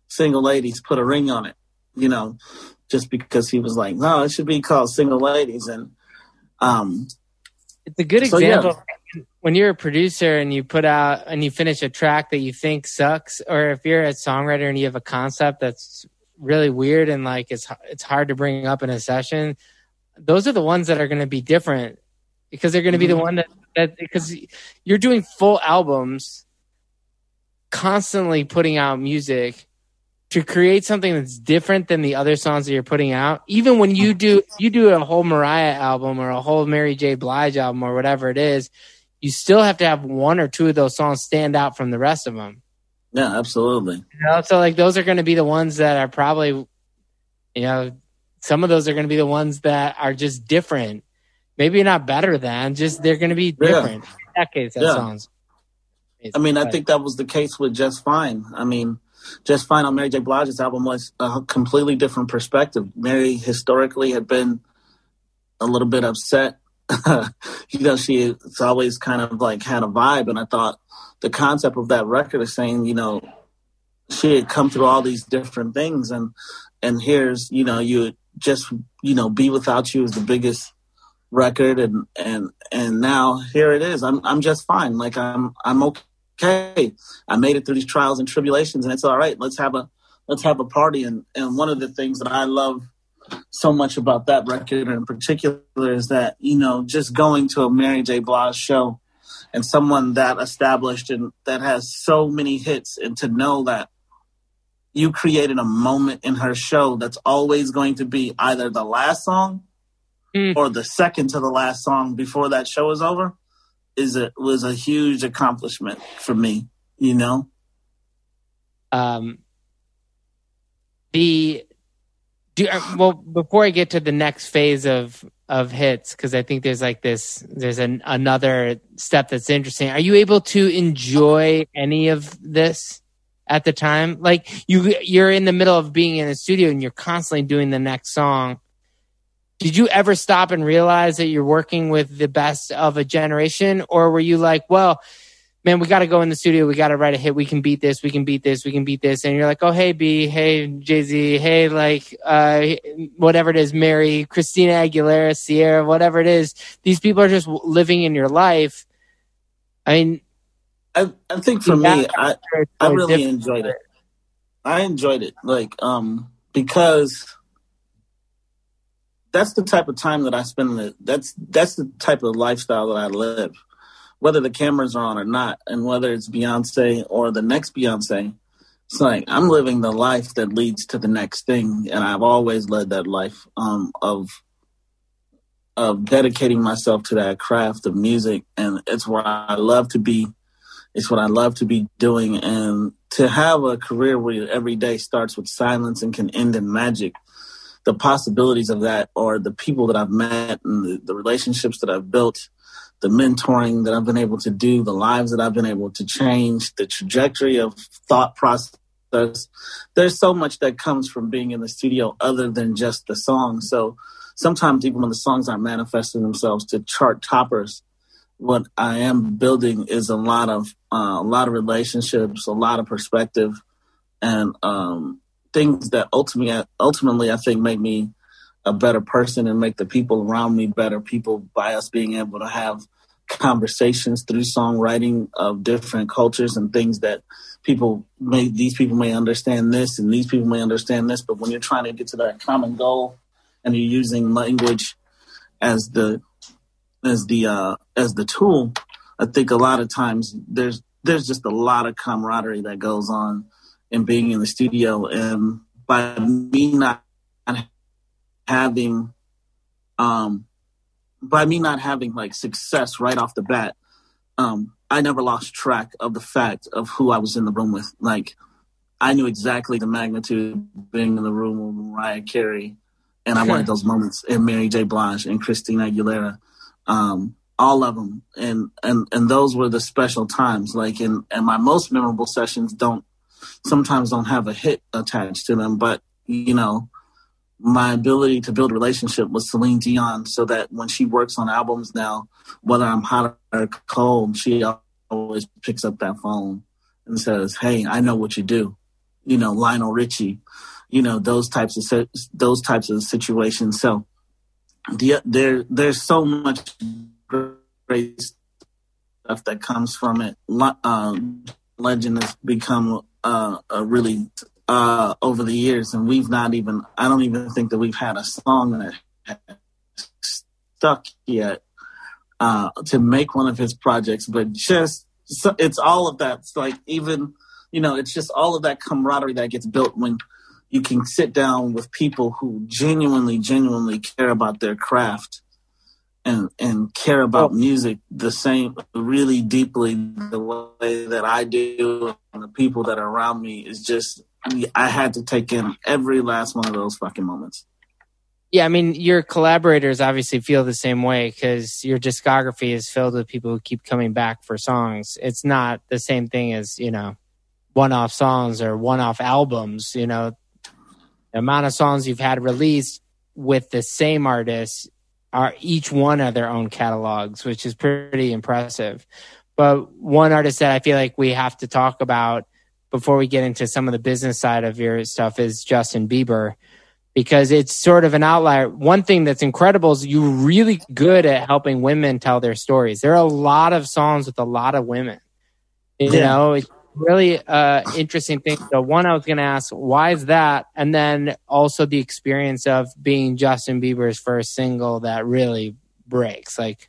single ladies, put a ring on it, you know, just because he was like, no, it should be called single ladies. And, um, it's a good so, example. Yeah when you're a producer and you put out and you finish a track that you think sucks, or if you're a songwriter and you have a concept that's really weird and like it's it's hard to bring up in a session, those are the ones that are going to be different because they're going to be the Mhm. one that that because you're doing full albums, constantly putting out music to create something that's different than the other songs that you're putting out. Even when you do you do a whole Mariah album or a whole Mary J. Blige album or whatever it is, you still have to have one or two of those songs stand out from the rest of them. Yeah, absolutely. You know, so like those are going to be the ones that are probably, you know, some of those are going to be the ones that are just different. Maybe not better than, just they're going to be Yeah. different. In that case, that Yeah. sounds. I mean, I think that was the case with Just Fine. I mean, Just Fine on Mary J. Blige's album was a completely different perspective. Mary historically had been a little bit upset. You know, she's always kind of like had a vibe, and I thought the concept of that record is saying, you know, she had come through all these different things, and and here's you know you just you know be without you is the biggest record, and and and now here it is. I'm I'm just fine. Like I'm I'm okay I made it through these trials and tribulations, and it's all right. Let's have a let's have a party. And and one of the things that I love so much about that record in particular is that you know just going to a Mary J. Blige show and someone that established and that has so many hits, and to know that you created a moment in her show that's always going to be either the last song Mm. or the second to the last song before that show is over is a was a huge accomplishment for me. You know, um the do uh, well before i get to the next phase of of hits because i think there's like this there's an another step that's interesting. Are you able to enjoy any of this at the time? Like you you're in the middle of being in a studio and you're constantly doing the next song. Did you ever stop and realize that you're working with the best of a generation? Or were you like well man, we got to go in the studio. We got to write a hit. We can beat this. We can beat this. We can beat this. And you're like, oh, hey, B, hey, Jay Z, hey, like, uh, whatever it is, Mary, Christina Aguilera, Ciara, whatever it is. These people are just living in your life. I mean, I I think for me, I I really enjoyed it. I enjoyed it, like um, because that's the type of time that I spend. In. That's that's the type of lifestyle that I live, whether the cameras are on or not, and whether it's Beyonce or the next Beyonce. It's like I'm living the life that leads to the next thing, and I've always led that life um, of of dedicating myself to that craft of music, and it's where I love to be it's what I love to be doing. And to have a career where every day starts with silence and can end in magic, the possibilities of that are the people that I've met and the, the relationships that I've built, the mentoring that I've been able to do, the lives that I've been able to change, the trajectory of thought process. There's so much that comes from being in the studio other than just the song. So sometimes even when the songs aren't manifesting themselves to chart toppers, what I am building is a lot of uh, a lot of relationships, a lot of perspective, and um, things that ultimately ultimately I think make me a better person and make the people around me better people by us being able to have conversations through songwriting of different cultures and things that people may these people may understand this and these people may understand this but when you're trying to get to that common goal and you're using language as the as the uh, as the tool, I think a lot of times there's there's just a lot of camaraderie that goes on in being in the studio, and by me not having, um, by me not having like success right off the bat, um, I never lost track of the fact of who I was in the room with. Like, I knew exactly the magnitude of being in the room with Mariah Carey, and I wanted [laughs] those moments in Mary J. Blige and Christina Aguilera um, all of them, and and and those were the special times. Like, and and my most memorable sessions don't sometimes don't have a hit attached to them, but you know, my ability to build a relationship with Celine Dion, so that when she works on albums now, whether I'm hot or cold, she always picks up that phone and says, "Hey, I know what you do." You know, Lionel Richie. You know those types of those types of situations. So the, there there's so much great stuff that comes from it. Um, legend has become uh, a really uh, over the years, and we've not even. I don't even think that we've had a song that has stuck yet uh, to make one of his projects, but just so it's all of that. It's like even you know, it's just all of that camaraderie that gets built when you can sit down with people who genuinely, genuinely care about their craft and and care about music the same really deeply the way that I do and the people that are around me is just I had to take in every last one of those fucking moments. Yeah, I mean, your collaborators obviously feel the same way because your discography is filled with people who keep coming back for songs. It's not the same thing as, you know, one off songs or one off albums. You know, the amount of songs you've had released with the same artist are each one of their own catalogs, which is pretty impressive. But one artist that I feel like we have to talk about before we get into some of the business side of your stuff is Justin Bieber because it's sort of an outlier. One thing that's incredible is you're really good at helping women tell their stories. There are a lot of songs with a lot of women. You yeah. know, it's really uh, interesting thing. So one, I was going to ask, why is that? And then also the experience of being Justin Bieber's first single that really breaks, like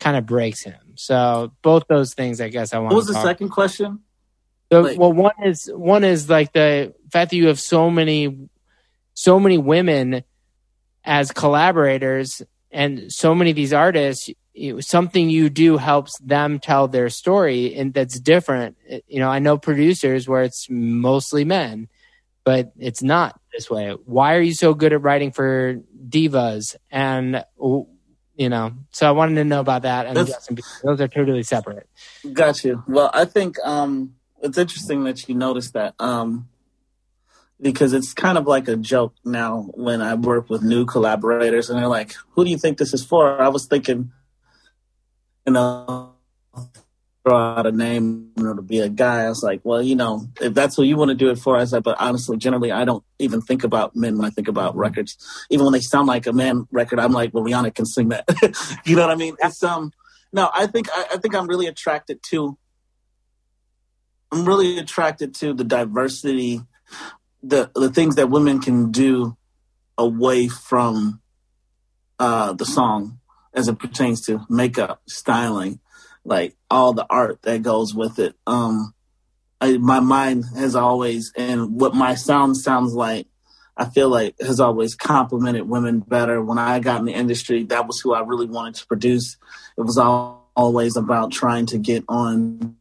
kind of breaks him. So both those things, I guess I want. What was the second question? So, like, well, one is one is like the fact that you have so many so many women as collaborators and so many of these artists something you do helps them tell their story and that's different. You know i know producers where it's mostly men but it's not this way. Why are you so good at writing for divas? And you know so i wanted to know about that and those are totally separate. Got you. Well i think um it's interesting that you noticed that um because it's kind of like a joke now when I work with new collaborators and they're like, who do you think this is for? I was thinking, you know, throw out a name you know, to be a guy. I was like, well, you know, if that's what you want to do it for, I said, but honestly, generally, I don't even think about men when I think about records. Even when they sound like a man record, I'm like, well, Rihanna can sing that. [laughs] you know what I mean? It's um, no, I think I, I think I'm really attracted to. I'm really attracted to the diversity the the things that women can do away from uh, the song as it pertains to makeup, styling, like all the art that goes with it. Um, I, my mind has always, and what my sound sounds like, I feel like has always complimented women better. When I got in the industry, that was who I really wanted to produce. It was all, always about trying to get on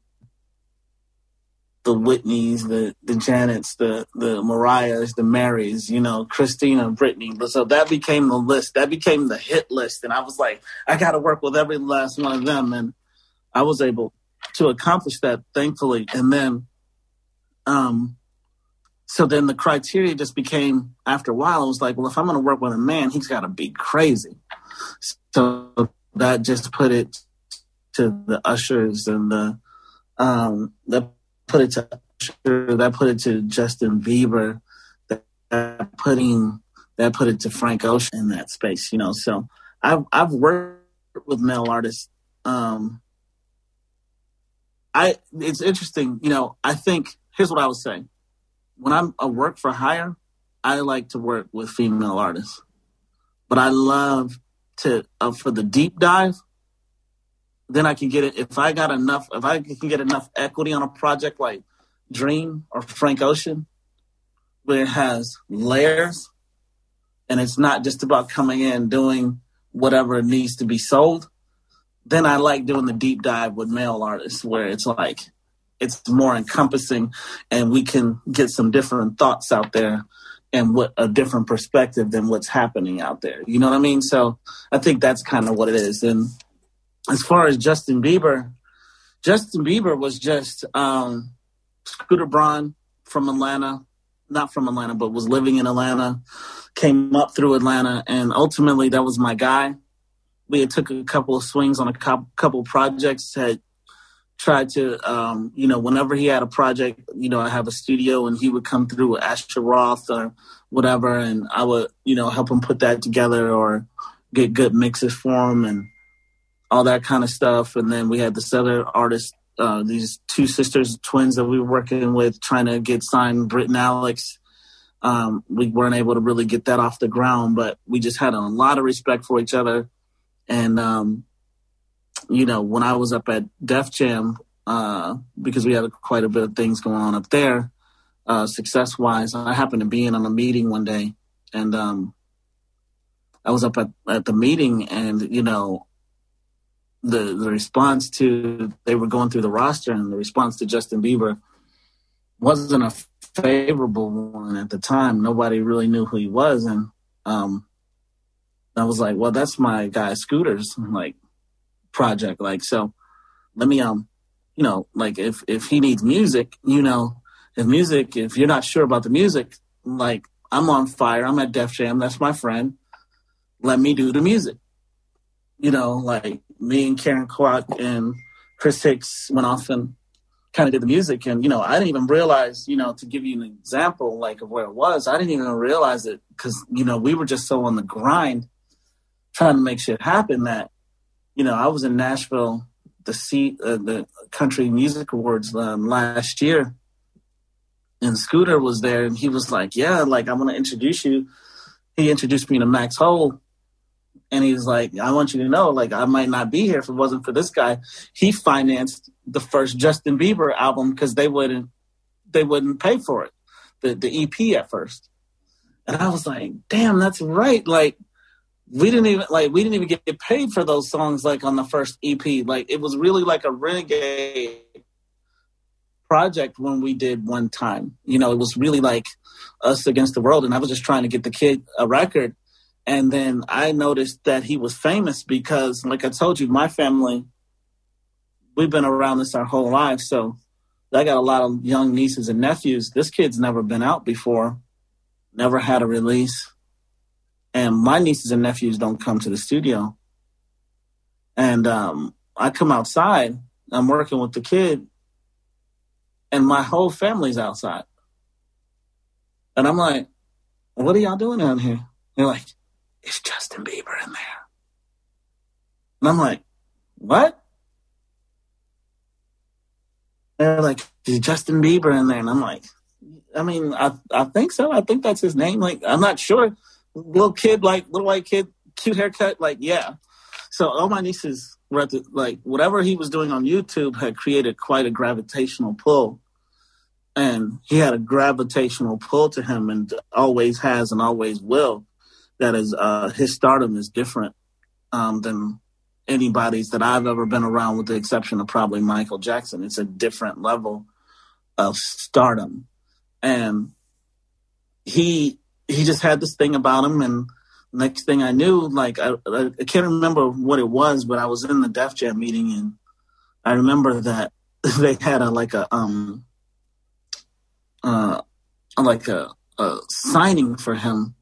the Whitneys, the the Janets, the the Mariahs, the Marys, you know, Christina, Britney. So that became the list. That became the hit list, and I was like, I got to work with every last one of them, and I was able to accomplish that, thankfully. And then, um, so then the criteria just became after a while. I was like, well, if I'm going to work with a man, he's got to be crazy. So that just put it to the ushers and the um the put it to that put it to Justin Bieber, that putting that put it to Frank Ocean in that space, you know. So I've I've worked with male artists. Um, I it's interesting, you know. I think here's what I would say: when I'm a work for hire, I like to work with female artists, but I love to uh, for the deep dive then I can get it. If I got enough, if I can get enough equity on a project like Dream or Frank Ocean, where it has layers and it's not just about coming in doing whatever needs to be sold, then I like doing the deep dive with male artists where it's like it's more encompassing and we can get some different thoughts out there and what a different perspective than what's happening out there. You know what I mean? So I think that's kind of what it is. And as far as Justin Bieber, Justin Bieber was just um, Scooter Braun from Atlanta, not from Atlanta, but was living in Atlanta, came up through Atlanta, and ultimately that was my guy. We had took a couple of swings on a couple projects, had tried to, um, you know, whenever he had a project, you know, I have a studio and he would come through with Asher Roth or whatever, and I would, you know, help him put that together or get good mixes for him and all that kind of stuff. And then we had this other artist, uh, these two sisters, twins that we were working with, trying to get signed, Britt and Alex. Um, we weren't able to really get that off the ground, but we just had a lot of respect for each other. And um, you know, when I was up at Def Jam, uh, because we had quite a bit of things going on up there, uh, success wise, I happened to be in on a meeting one day, and um, I was up at, at the meeting, and you know, the the response to they were going through the roster, and the response to Justin Bieber wasn't a favorable one at the time. Nobody really knew who he was, and um, I was like, well, that's my guy Scooter's like project. Like, so let me um, you know, like if if he needs music, you know, if music, if you're not sure about the music, like I'm on fire. I'm at Def Jam. That's my friend. Let me do the music. You know, like me and Karen Kwok and Chris Hicks went off and kind of did the music. And, you know, I didn't even realize, you know, to give you an example, like of where it was, I didn't even realize it because, you know, we were just so on the grind trying to make shit happen that, you know, I was in Nashville, the seat, uh, the country music awards um, last year. And Scooter was there and he was like, yeah, like, I want to introduce you. He introduced me to Max Hole and he's like, I want you to know, like, I might not be here if it wasn't for this guy. He financed the first Justin Bieber album because they wouldn't they wouldn't pay for it, the the EP at first. And I was like, damn, that's right. Like, we didn't even like we didn't even get paid for those songs like on the first EP. Like, it was really like a renegade project when we did one time. You know, it was really like us against the world, and I was just trying to get the kid a record and then I noticed that he was famous because, like I told you, my family, we've been around this our whole life. So I got a lot of young nieces and nephews. This kid's never been out before, never had a release. And my nieces and nephews don't come to the studio. And um, I come outside, I'm working with the kid, and my whole family's outside. And I'm like, what are y'all doing out here? They're like, is Justin Bieber in there? And I'm like, what? They're like, is Justin Bieber in there? And I'm like, I mean, I I think so. I think that's his name. Like, I'm not sure. Little kid, like little white kid, cute haircut. Like, yeah. So all my nieces were at the, like whatever he was doing on YouTube had created quite a gravitational pull, and he had a gravitational pull to him, and always has and always will that is uh, his stardom is different um, than anybody's that I've ever been around, with the exception of probably Michael Jackson. It's a different level of stardom, and he he just had this thing about him. And next thing I knew, like I, I can't remember what it was, but I was in the Def Jam meeting, and I remember that [laughs] they had a like a um uh like a, a signing for him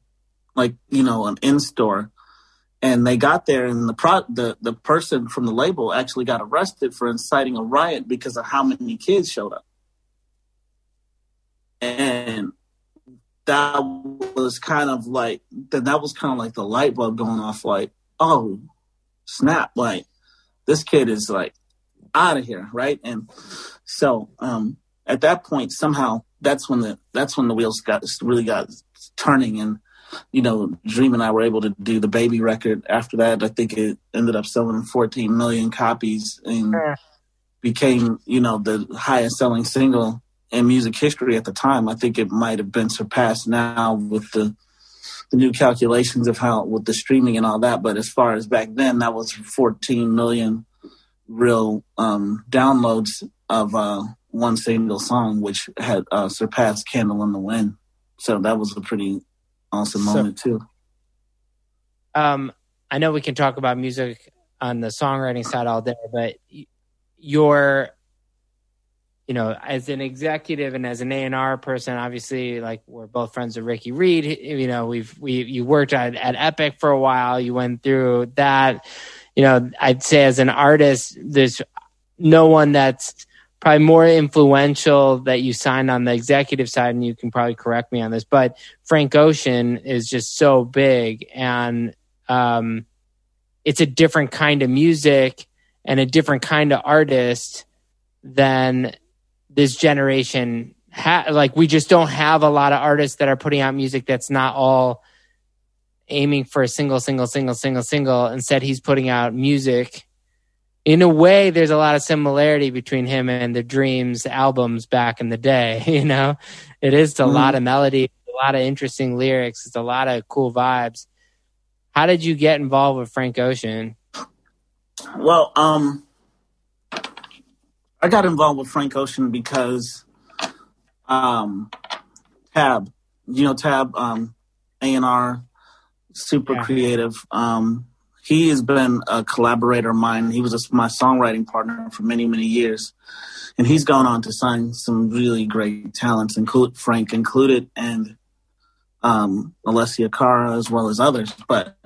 like you know an in store and they got there and the pro the, the person from the label actually got arrested for inciting a riot because of how many kids showed up. And that was kind of like that that was kind of like the light bulb going off like oh snap like this kid is like out of here right? And so um at that point somehow that's when the that's when the wheels got really got turning and you know, Dream and I were able to do the baby record after that. I think it ended up selling 14 million copies and became, you know, the highest selling single in music history at the time. I think it might have been surpassed now with the the new calculations of how with the streaming and all that. But as far as back then, that was 14 million real um, downloads of uh, one single song, which had uh, surpassed "Candle in the Wind." So that was a pretty awesome moment too. Um, I know we can talk about music on the songwriting side all day, but your, you know, as an executive and as an A and R person, obviously, like we're both friends with Ricky Reed. You know, we've we you worked at, at Epic for a while. You went through that. You know, I'd say as an artist, there's no one that's probably more influential that you signed on the executive side, and you can probably correct me on this, but Frank Ocean is just so big, and um, it's a different kind of music and a different kind of artist than this generation ha- like we just don't have a lot of artists that are putting out music that's not all aiming for a single, single, single, single, single. Instead, he's putting out music. In a way, there's a lot of similarity between him and the Dreams albums back in the day. [laughs] You know, it is a mm. lot of melody, a lot of interesting lyrics. It's a lot of cool vibes. How did you get involved with Frank Ocean? Well, um, I got involved with Frank Ocean because um, Tab, you know, Tab, um, A&R, super yeah. creative. Um, he has been a collaborator of mine. He was a, my songwriting partner for many, many years. And he's gone on to sign some really great talents, include Frank included, and um, Alessia Cara, as well as others. But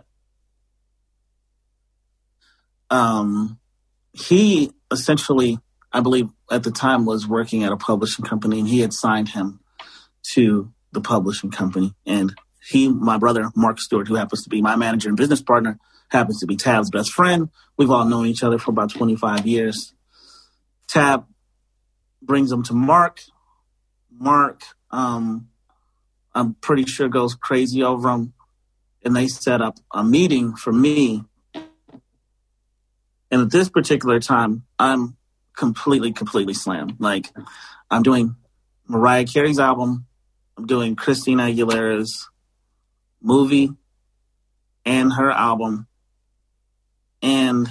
um, he essentially, I believe, at the time was working at a publishing company, and he had signed him to the publishing company. And he, my brother, Mark Stewart, who happens to be my manager and business partner, happens to be Tab's best friend. We've all known each other for about 25 years. Tab brings him to Mark. Mark, um, I'm pretty sure goes crazy over him. And they set up a meeting for me and at this particular time, I'm completely, completely slammed. Like, I'm doing Mariah Carey's album, I'm doing Christina Aguilera's movie and her album, and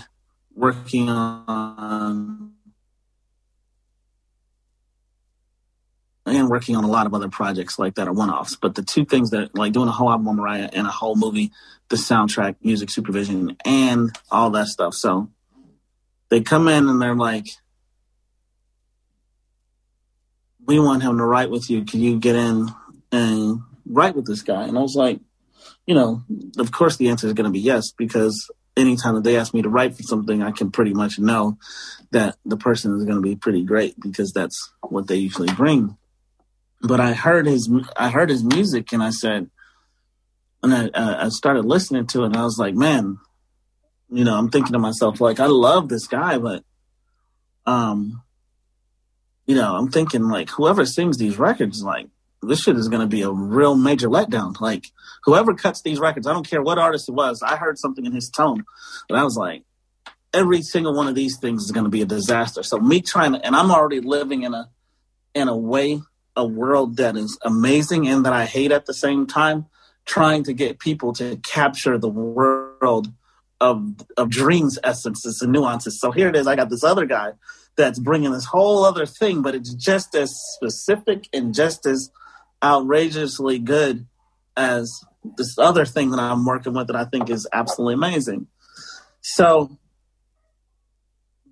working on and working on a lot of other projects like that are one-offs. But the two things that like doing a whole album on Mariah and a whole movie, the soundtrack, music supervision, and all that stuff. So they come in and they're like, we want him to write with you. Can you get in and write with this guy? And I was like, you know, of course the answer is going to be yes, because anytime that they ask me to write for something, I can pretty much know that the person is going to be pretty great because that's what they usually bring. But I heard his, I heard his music and I said, and I, I started listening to it and I was like, man, you know, I'm thinking to myself, like, I love this guy, but, um, you know, I'm thinking like whoever sings these records, like this shit is going to be a real major letdown. Like whoever cuts these records, I don't care what artist it was. I heard something in his tone, but I was like, every single one of these things is going to be a disaster. So me trying to, and I'm already living in a, in a way, a world that is amazing and that I hate at the same time, trying to get people to capture the world of of dreams essences and nuances. So here it is. I got this other guy that's bringing this whole other thing, but it's just as specific and just as outrageously good as this other thing that I'm working with that I think is absolutely amazing. So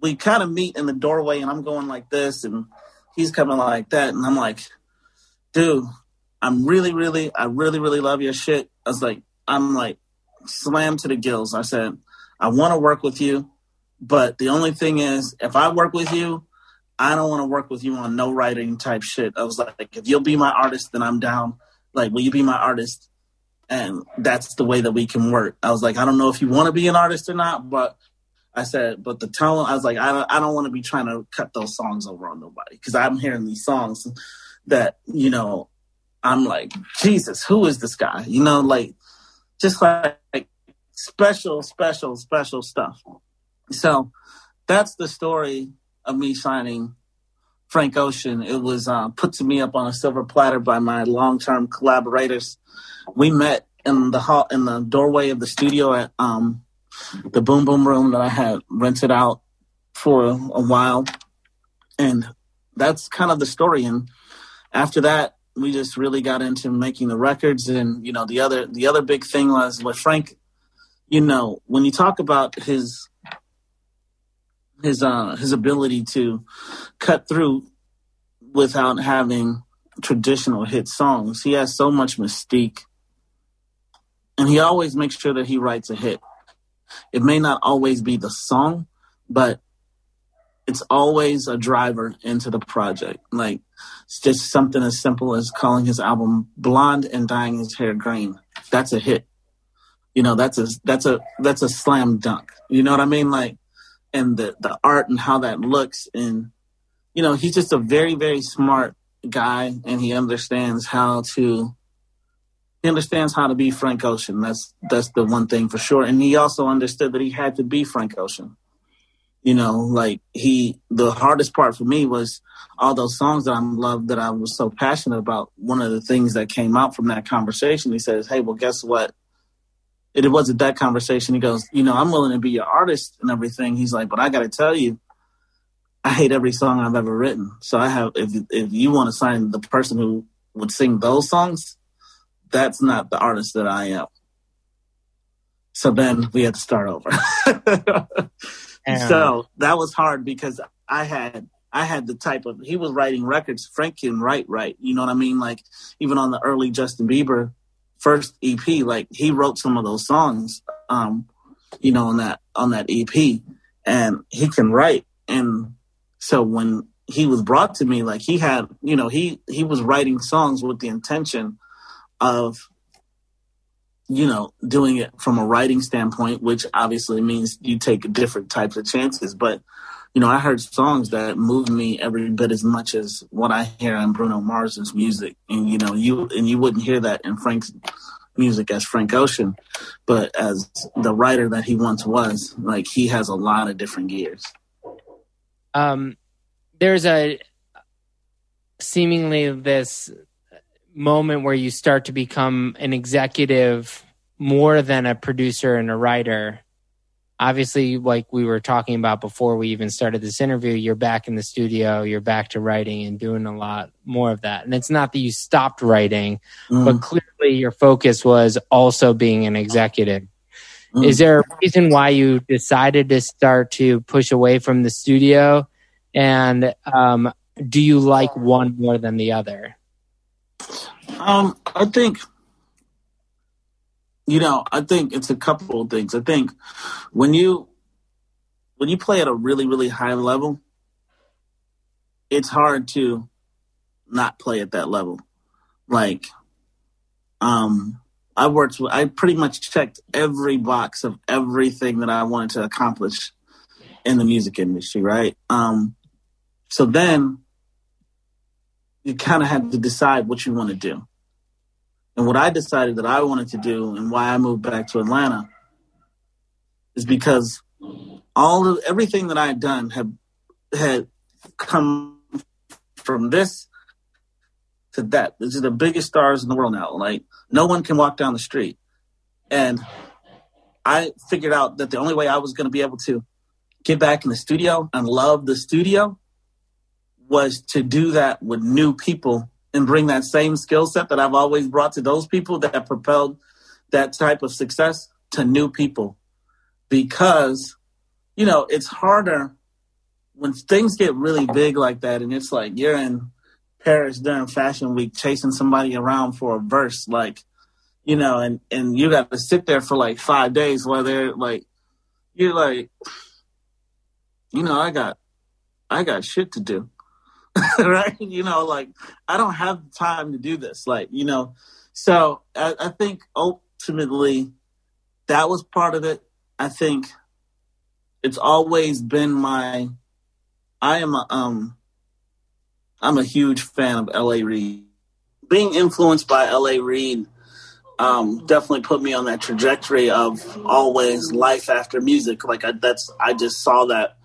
we kind of meet in the doorway, and I'm going like this, and he's coming like that, and I'm like, dude, I'm really, really, I really, really love your shit. I was like, I'm like, slammed to the gills. I said, I want to work with you, but the only thing is, if I work with you, I don't want to work with you on no writing type shit. I was like, if you'll be my artist, then I'm down. Like, will you be my artist? And that's the way that we can work. I was like, I don't know if you want to be an artist or not, but I said, but the tone, I was like, I don't, I don't want to be trying to cut those songs over on nobody because I'm hearing these songs that, you know, I'm like, Jesus, who is this guy? You know, like, just like, like special, special, special stuff. So that's the story of me signing Frank Ocean. It was uh, put to me up on a silver platter by my long-term collaborators. We met in the hall, in the doorway of the studio at um, the Boom Boom Room that I had rented out for a, a while, and that's kind of the story. And after that, we just really got into making the records and you know the other the other big thing was with frank you know when you talk about his his uh his ability to cut through without having traditional hit songs he has so much mystique and he always makes sure that he writes a hit it may not always be the song but it's always a driver into the project. Like it's just something as simple as calling his album "Blonde" and dyeing his hair green. That's a hit. You know, that's a that's a that's a slam dunk. You know what I mean? Like, and the the art and how that looks, and you know, he's just a very very smart guy, and he understands how to he understands how to be Frank Ocean. That's that's the one thing for sure. And he also understood that he had to be Frank Ocean. You know, like he the hardest part for me was all those songs that I loved that I was so passionate about. One of the things that came out from that conversation, he says, Hey, well guess what? It, it wasn't that conversation. He goes, you know, I'm willing to be your artist and everything. He's like, but I gotta tell you, I hate every song I've ever written. So I have if if you want to sign the person who would sing those songs, that's not the artist that I am. So then we had to start over. [laughs] so that was hard because I had I had the type of he was writing records. Frank can write right. You know what I mean? Like even on the early Justin Bieber first EP, like he wrote some of those songs, um, you know, on that on that EP, and he can write. And so when he was brought to me, like he had, you know, he he was writing songs with the intention of you know, doing it from a writing standpoint, which obviously means you take different types of chances. But, you know, I heard songs that moved me every bit as much as what I hear in Bruno Mars's music. And, you know, you, and you wouldn't hear that in Frank's music as Frank Ocean, but as the writer that he once was, like he has a lot of different gears. Um, there's a seemingly this moment where you start to become an executive more than a producer and a writer obviously like we were talking about before we even started this interview you're back in the studio you're back to writing and doing a lot more of that and it's not that you stopped writing mm. but clearly your focus was also being an executive mm. is there a reason why you decided to start to push away from the studio and um, do you like one more than the other um, I think, you know, I think it's a couple of things. I think when you when you play at a really really high level, it's hard to not play at that level. Like, um, I worked. With, I pretty much checked every box of everything that I wanted to accomplish in the music industry. Right. Um, so then you kind of had to decide what you want to do. And what I decided that I wanted to do and why I moved back to Atlanta is because all of everything that I had done had had come from this to that. These are the biggest stars in the world now. Like no one can walk down the street. And I figured out that the only way I was going to be able to get back in the studio and love the studio was to do that with new people and bring that same skill set that I've always brought to those people that propelled that type of success to new people. Because, you know, it's harder when things get really big like that and it's like you're in Paris during fashion week chasing somebody around for a verse, like, you know, and, and you got to sit there for like five days while they're like, you're like, you know, I got, I got shit to do. [laughs] right? You know, like I don't have time to do this. Like, you know, so I, I think ultimately that was part of it. I think it's always been my I am a um I'm a huge fan of LA Reid. Being influenced by LA Reid um, definitely put me on that trajectory of always life after music. Like I, that's I just saw that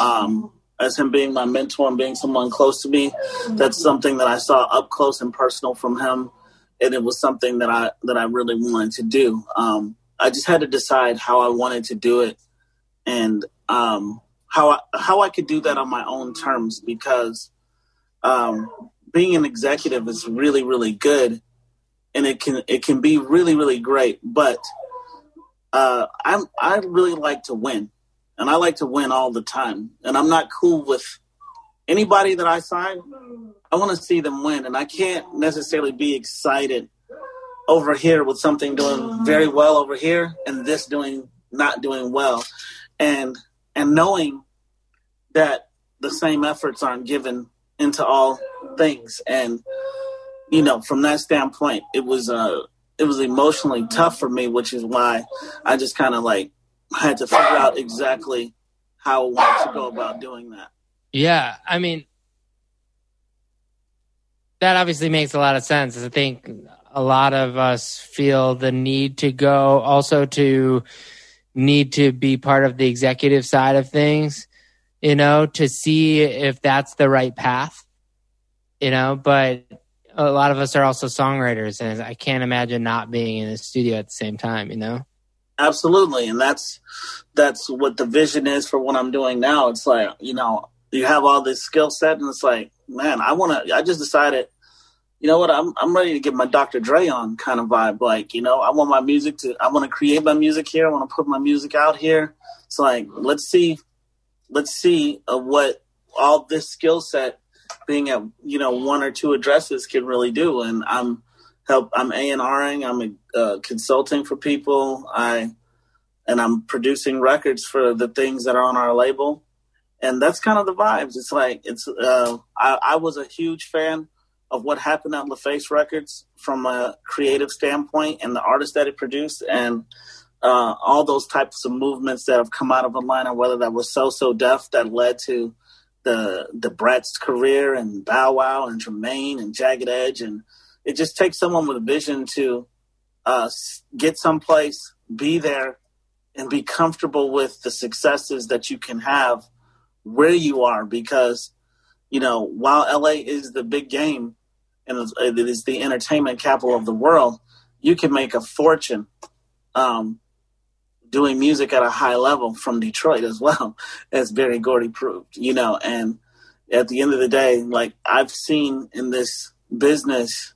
um, as him being my mentor and being someone close to me. That's something that I saw up close and personal from him, and it was something that I that I really wanted to do. Um, I just had to decide how I wanted to do it, and um, how I, how I could do that on my own terms because um, being an executive is really really good, and it can it can be really really great, but uh, I'm I really like to win and I like to win all the time. And I'm not cool with anybody that I sign. I want to see them win, and I can't necessarily be excited over here with something doing very well over here and this doing not doing well, and and knowing that the same efforts aren't given into all things, and you know from that standpoint, it was uh it was emotionally tough for me, which is why I just kind of like I had to figure out exactly how I wanted to go about doing that. Yeah, I mean, that obviously makes a lot of sense. I think a lot of us feel the need to go also to need to be part of the executive side of things, you know, to see if that's the right path, you know, but a lot of us are also songwriters and I can't imagine not being in the studio at the same time, you know? Absolutely. And that's, that's what the vision is for what I'm doing now. It's like, you know, you have all this skill set and it's like, man, I want to, I just decided, you know what, I'm, I'm ready to get my Dr. Dre on kind of vibe. Like, you know, I want my music to, I want to create my music here. I want to put my music out here. It's like, let's see, let's see uh, what all this skill set being at, you know, one or two addresses can really do. And I'm help, I'm A&Ring, I'm uh, consulting for people. I, and I'm producing records for the things that are on our label and that's kind of the vibes. It's like it's. Uh, I, I was a huge fan of what happened at LaFace Records from a creative standpoint and the artists that it produced, and uh, all those types of movements that have come out of Atlanta. Whether that was So So Def that led to the Da Brat's career and Bow Wow and Jermaine and Jagged Edge, and it just takes someone with a vision to uh, get someplace, be there, and be comfortable with the successes that you can have where you are because you know while LA is the big game and it is the entertainment capital of the world, you can make a fortune um, doing music at a high level from Detroit as well, [laughs] as Berry Gordy proved. You know, and at the end of the day, like I've seen in this business,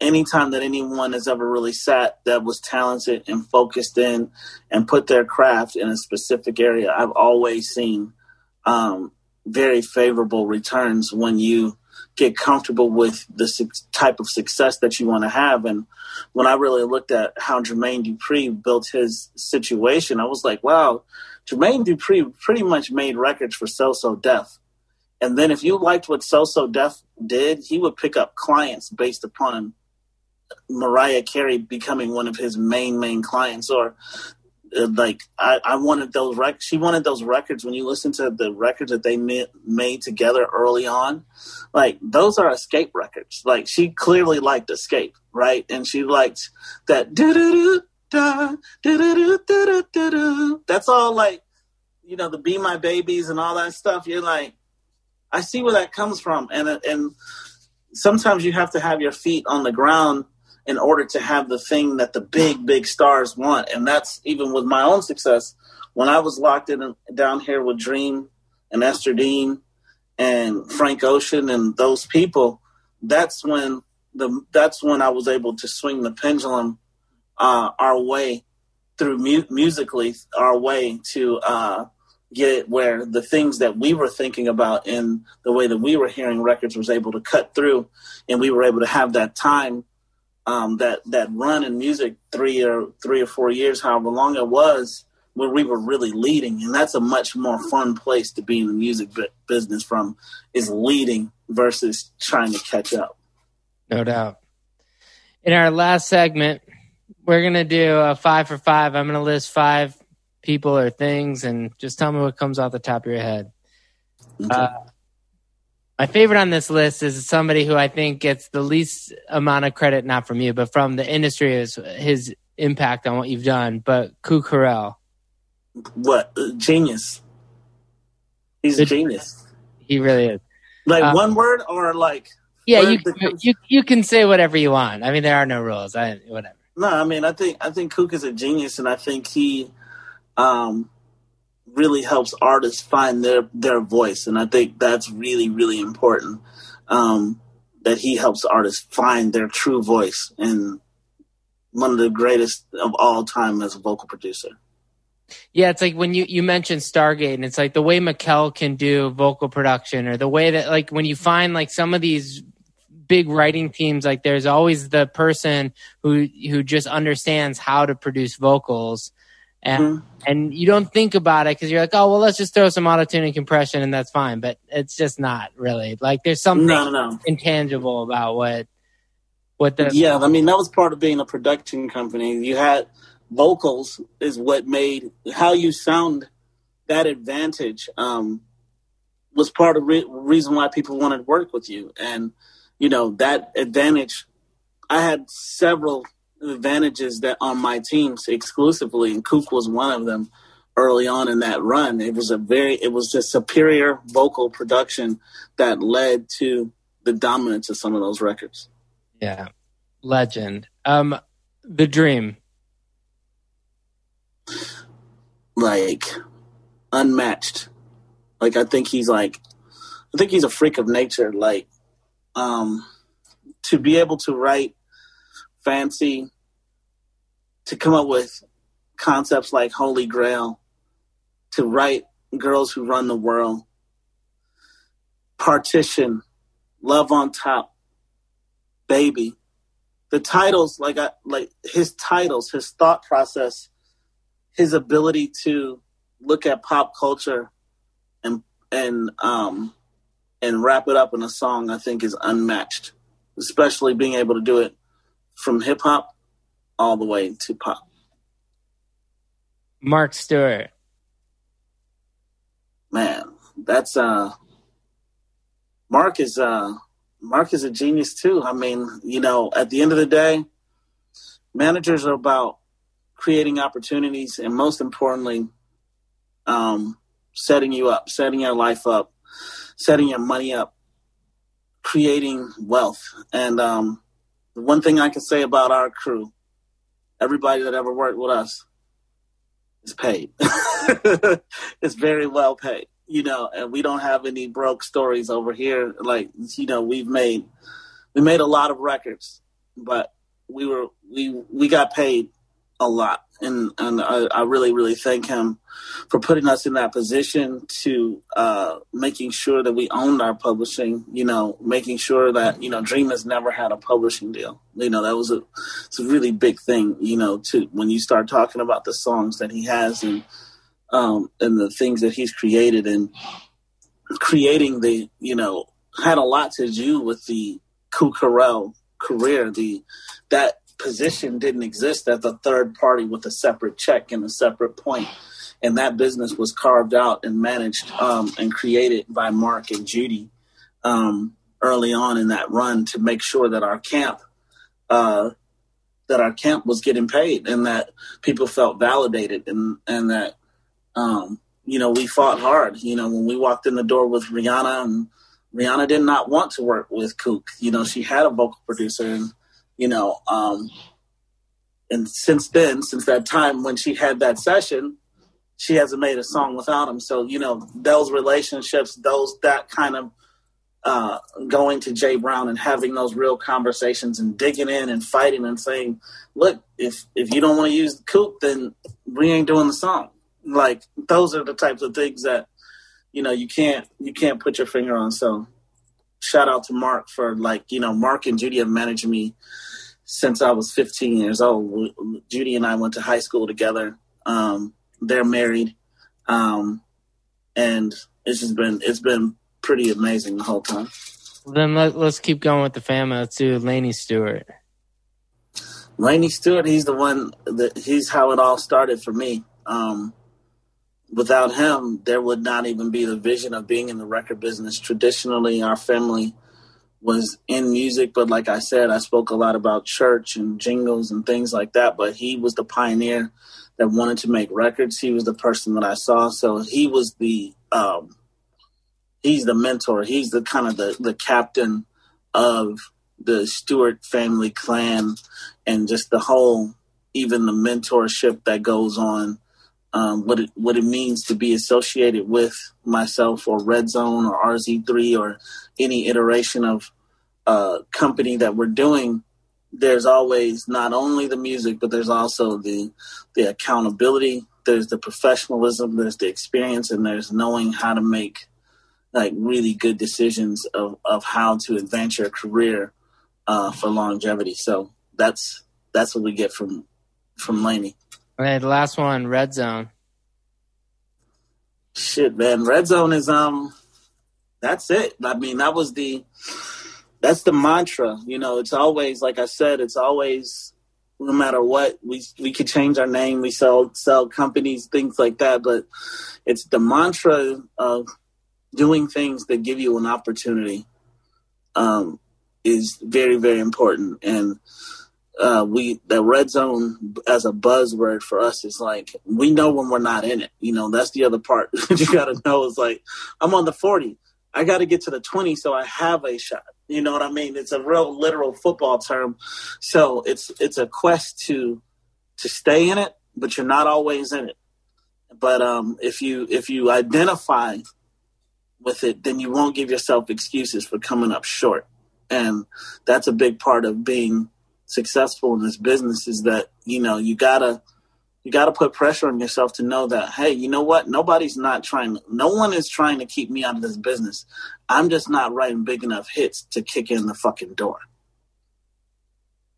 anytime that anyone has ever really sat that was talented and focused in and put their craft in a specific area, I've always seen um, very favorable returns when you get comfortable with the su- type of success that you want to have. And when I really looked at how Jermaine Dupri built his situation, I was like, wow, Jermaine Dupri pretty much made records for So So Def. And then if you liked what So So Def did, he would pick up clients based upon Mariah Carey becoming one of his main main clients, or uh, like I, I wanted those records. She wanted those records. When you listen to the records that they made, made together early on, like those are escape records. Like she clearly liked escape, right? And she liked that. That's all like you know the Be My Babies and all that stuff. You're like, I see where that comes from, and and sometimes you have to have your feet on the ground in order to have the thing that the big big stars want. And that's even with my own success. When i was locked in down here with dream and esther dean and frank ocean and those people that's when the that's when i was able to swing the pendulum uh, our way through mu- musically our way to uh, get it where the things that we were thinking about in the way that we were hearing records was able to cut through and we were able to have that time um, that that run in music three or three or four years, however long it was, where we were really leading, and that's a much more fun place to be in the music business from is leading versus trying to catch up. No doubt. In our last segment, we're gonna do a five for five. I'm gonna list five people or things, and just tell me what comes off the top of your head. Okay. Uh, my favorite on this list is somebody who I think gets the least amount of credit, not from you, but from the industry, is his impact on what you've done. But Kuk Harrell. What genius? He's a genius. He really is. Like uh, one word or like. Yeah, you, you you can say whatever you want. I mean, there are no rules. I whatever. No, I mean, I think I think Kuk is a genius, and I think he, um, really helps artists find their their voice, and I think that's really really important. Um, that he helps artists find their true voice, and one of the greatest of all time as a vocal producer. Yeah, it's like when you you mentioned Stargate, and it's like the way Mikkel can do vocal production, or the way that like when you find like some of these big writing teams, like there's always the person who who just understands how to produce vocals and mm-hmm. and you don't think about it because you're like, oh well, let's just throw some auto tuning compression and that's fine. But it's just not really like there's something no, no. intangible about what what the yeah. I mean that was part of being a production company. You had vocals is what made how you sound that advantage um, was part of the re- reason why people wanted to work with you and you know that advantage I had several advantages that on my teams exclusively, and Kuk was one of them early on in that run. It was a very, it was a superior vocal production that led to the dominance of some of those records. Yeah, legend. Um, the Dream. Like unmatched. Like I think he's like, I think he's a freak of nature. Like, um, to be able to write fancy, to come up with concepts like Holy Grail, to write Girls Who Run the World, Partition, Love on Top, Baby. The titles, like I, like his titles, his thought process, his ability to look at pop culture and and um and wrap it up in a song, I think is unmatched. Especially being able to do it from hip hop all the way to pop. Mark Stewart. Man, that's uh Mark is uh Mark is a genius too. I mean, you know, at the end of the day, managers are about creating opportunities and most importantly, um, setting you up, setting your life up, setting your money up, creating wealth. And um, the one thing I can say about our crew, everybody that ever worked with us is paid. [laughs] it's very well paid, you know, and we don't have any broke stories over here. Like, you know, we've made we made a lot of records, but we were we we got paid a lot, and and I, I, really really thank him for putting us in that position to uh, making sure that we owned our publishing. You know, making sure that you know Dream has never had a publishing deal. You know, that was a it's a really big thing. You know, to when you start talking about the songs that he has and um, and the things that he's created and creating the you know had a lot to do with the Kuk career. The that position didn't exist as a third party with a separate check and a separate point. And that business was carved out and managed um, and created by Mark and Judy um, early on in that run to make sure that our camp uh, that our camp was getting paid and that people felt validated and and that um, you know we fought hard. You know when we walked in the door with Rihanna and Rihanna did not want to work with Kuk. You know she had a vocal producer and you know, um, and since then, since that time when she had that session, she hasn't made a song without him. So, you know, those relationships, those, that kind of, uh, going to Jay Brown and having those real conversations and digging in and fighting and saying, look, if, if you don't want to use the Kuk, then we ain't doing the song. Like those are the types of things that, you know, you can't, you can't put your finger on. So shout out to Mark for like, you know, Mark and Judy have managed me since I was 15 years old. Judy and I went to high school together. Um, they're married, um, and it's just been it's been pretty amazing the whole time. then let, us keep going with the family. Let's do Laney Stewart. Laney Stewart, he's the one that he's how it all started for me. Um, without him, there would not even be the vision of being in the record business. Traditionally, our family was in music, but like I said, I spoke a lot about church and jingles and things like that. But he was the pioneer that wanted to make records. He was the person that I saw. So he was the um, he's the mentor. He's the kind of the the captain of the Stewart family clan and just the whole even the mentorship that goes on. Um, what it what it means to be associated with myself or Red Zone or RZ3 or any iteration of uh, company that we're doing, there's always not only the music, but there's also the the accountability. There's the professionalism. There's the experience, and there's knowing how to make like really good decisions of of how to advance your career uh, for longevity. So that's that's what we get from from Laney. Okay, the last one, Red Zone. Shit, man, Red Zone is um that's it. I mean, that was the that's the mantra. You know, it's always like I said, it's always no matter what we we could change our name, we sell sell companies, things like that, but it's the mantra of doing things that give you an opportunity. Um, is very very important and uh, we the red zone as a buzzword for us is like we know when we're not in it. You know, that's the other part [laughs] you got to know is like I'm on the 40. I got to get to the 20 so I have a shot. You know what I mean? It's a real literal football term. So it's it's a quest to to stay in it, but you're not always in it. But um, if you if you identify with it, then you won't give yourself excuses for coming up short. And that's a big part of being successful in this business is that you know you gotta you gotta put pressure on yourself to know that hey you know what? Nobody's not trying no one is trying to keep me out of this business. I'm just not writing big enough hits to kick in the fucking door.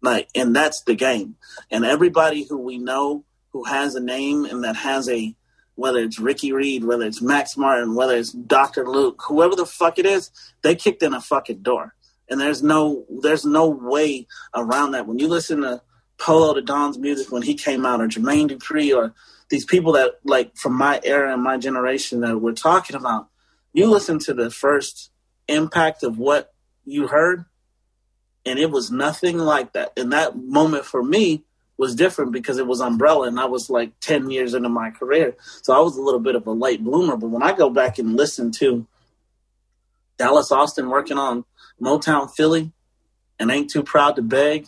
Like and that's the game. And everybody who we know who has a name and that has a whether it's Ricky Reed, whether it's Max Martin, whether it's Dr. Luke, whoever the fuck it is, they kicked in a fucking door and there's no there's no way around that. When you listen to Polow da Don's music when he came out, or Jermaine Dupri, or these people that like from my era and my generation that we're talking about, you listen to the first impact of what you heard, and it was nothing like that. And that moment for me was different because it was Umbrella, and I was like ten years into my career, so I was a little bit of a late bloomer. But when I go back and listen to Dallas Austin working on Motown Philly and Ain't Too Proud to Beg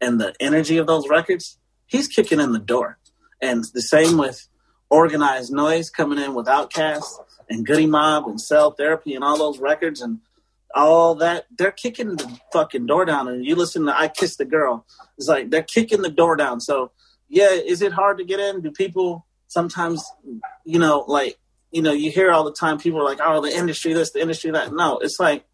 and the energy of those records, he's kicking in the door. And the same with Organized Noize coming in with Outkast and Goodie Mob and Cell Therapy and all those records and all that. They're kicking the fucking door down. And you listen to I Kissed the Girl. It's like they're kicking the door down. So, yeah, is it hard to get in? Do people sometimes, you know, like, you know, you hear all the time people are like, oh, the industry this, the industry that. No, it's like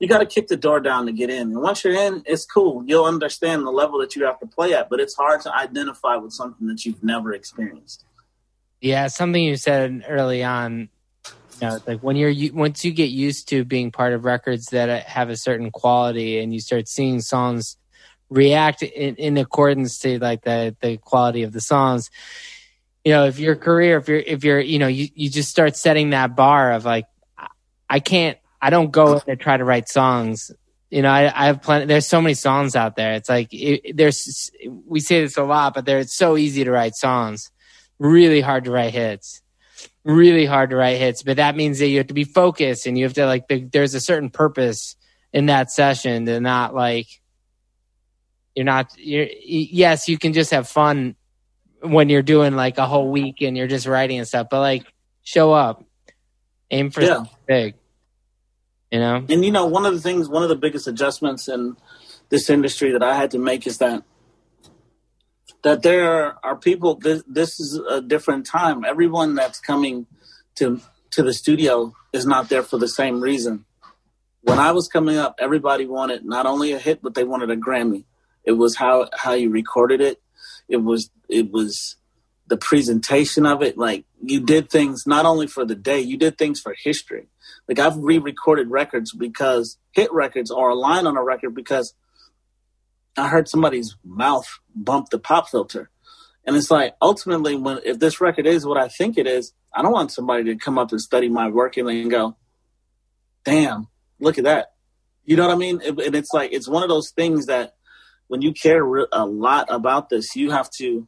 you got to kick the door down to get in. And once you're in, it's cool. You'll understand the level that you have to play at, but it's hard to identify with something that you've never experienced. Yeah, something you said early on. You know, like when you're once you get used to being part of records that have a certain quality, and you start seeing songs react in, in accordance to like the the quality of the songs. You know, if your career, if you're if you're, you know, you you just start setting that bar of like, I can't I don't go in and try to write songs. You know, I, I have plenty. There's so many songs out there. It's like it, there's. We say this a lot, but there it's so easy to write songs. Really hard to write hits. Really hard to write hits. But that means that you have to be focused and you have to like. There's a certain purpose in that session to not like. You're not. You're yes. You can just have fun when you're doing like a whole week and you're just writing and stuff. But like, show up, aim for yeah. big. You know, and you know, one of the things, one of the biggest adjustments in this industry that I had to make is that that there are people. This, this is a different time. Everyone that's coming to to the studio is not there for the same reason. When I was coming up, everybody wanted not only a hit, but they wanted a Grammy. It was how how you recorded it. It was it was the presentation of it. Like you did things not only for the day, you did things for history. Like I've re-recorded records because hit records or a line on a record because I heard somebody's mouth bump the pop filter. And it's like ultimately when if this record is what I think it is, I don't want somebody to come up and study my work and then go, damn, look at that. You know what I mean? And it's like it's one of those things that when you care a lot about this, you have to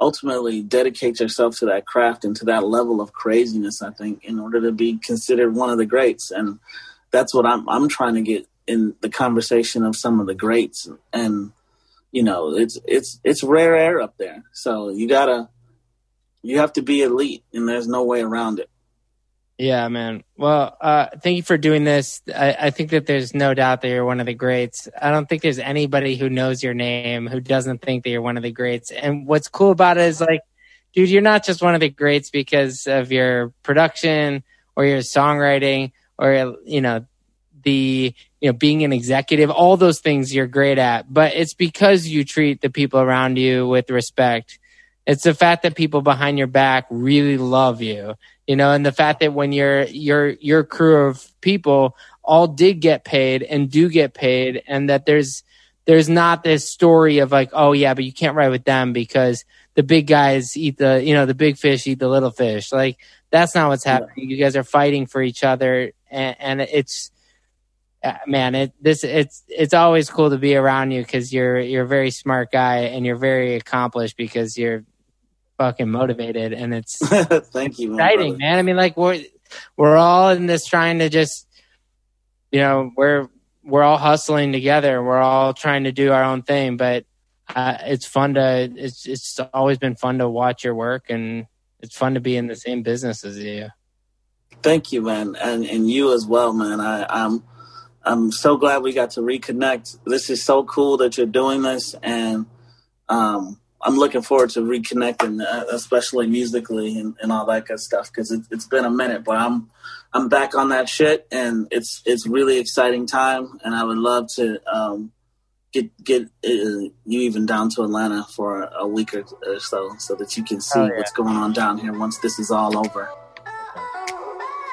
ultimately dedicate yourself to that craft and to that level of craziness i think in order to be considered one of the greats. And that's what i'm i'm trying to get in the conversation of some of the greats. And you know it's it's it's rare air up there. So you gotta you have to be elite and there's no way around it yeah, man. Well, uh, thank you for doing this. I, I, think that there's no doubt that you're one of the greats. I don't think there's anybody who knows your name who doesn't think that you're one of the greats. And what's cool about it is like, dude, you're not just one of the greats because of your production or your songwriting or, you know, the, you know, being an executive, all those things you're great at, but it's because you treat the people around you with respect. It's the fact that people behind your back really love you you know, and the fact that when your your your crew of people all did get paid and do get paid, and that there's there's not this story of like, oh yeah, but you can't ride with them because the big guys eat the you know the big fish eat the little fish. Like that's not what's happening. Yeah. You guys are fighting for each other, and, and it's uh, man, it this it's it's always cool to be around you because you're you're a very smart guy and you're very accomplished because you're fucking motivated and it's [laughs] Thank you, man, exciting, man. I mean, like we're we're all in this trying to just, you know, we're we're all hustling together. We're all trying to do our own thing, but uh, it's fun to it's it's always been fun to watch your work and it's fun to be in the same business as you. Thank you, man, and and you as well, man. I, I'm I'm so glad we got to reconnect. This is so cool that you're doing this, and um, I'm looking forward to reconnecting, uh, especially musically and, and all that good stuff. Because it, it's been a minute, but I'm I'm back on that shit, and it's it's really exciting time, and I would love to um, get get uh, you even down to Atlanta for a, a week or, or so, so that you can see Oh, yeah. what's going on down here once this is all over.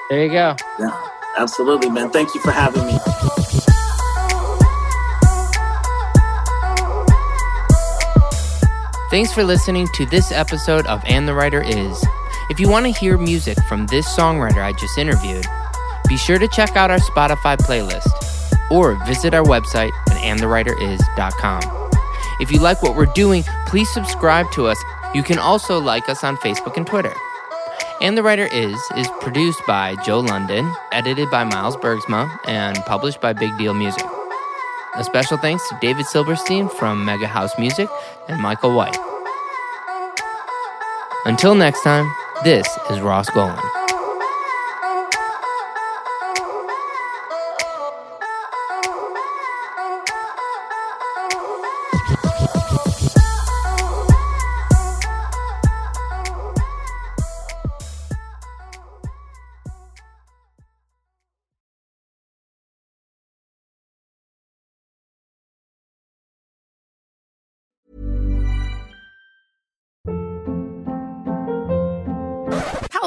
There you go. Yeah, absolutely, man. Thank you for having me. Thanks for listening to this episode of And the Writer Is. If you want to hear music from this songwriter I just interviewed, be sure to check out our Spotify playlist or visit our website at andthewriteris.com. If you like what we're doing, please subscribe to us. You can also like us on Facebook and Twitter. And the Writer Is is produced by Joe London, edited by Miles Bergsma, and published by Big Deal Music. A special thanks to David Silverstein from Mega House Music and Michael White. Until next time, this is Ross Golan.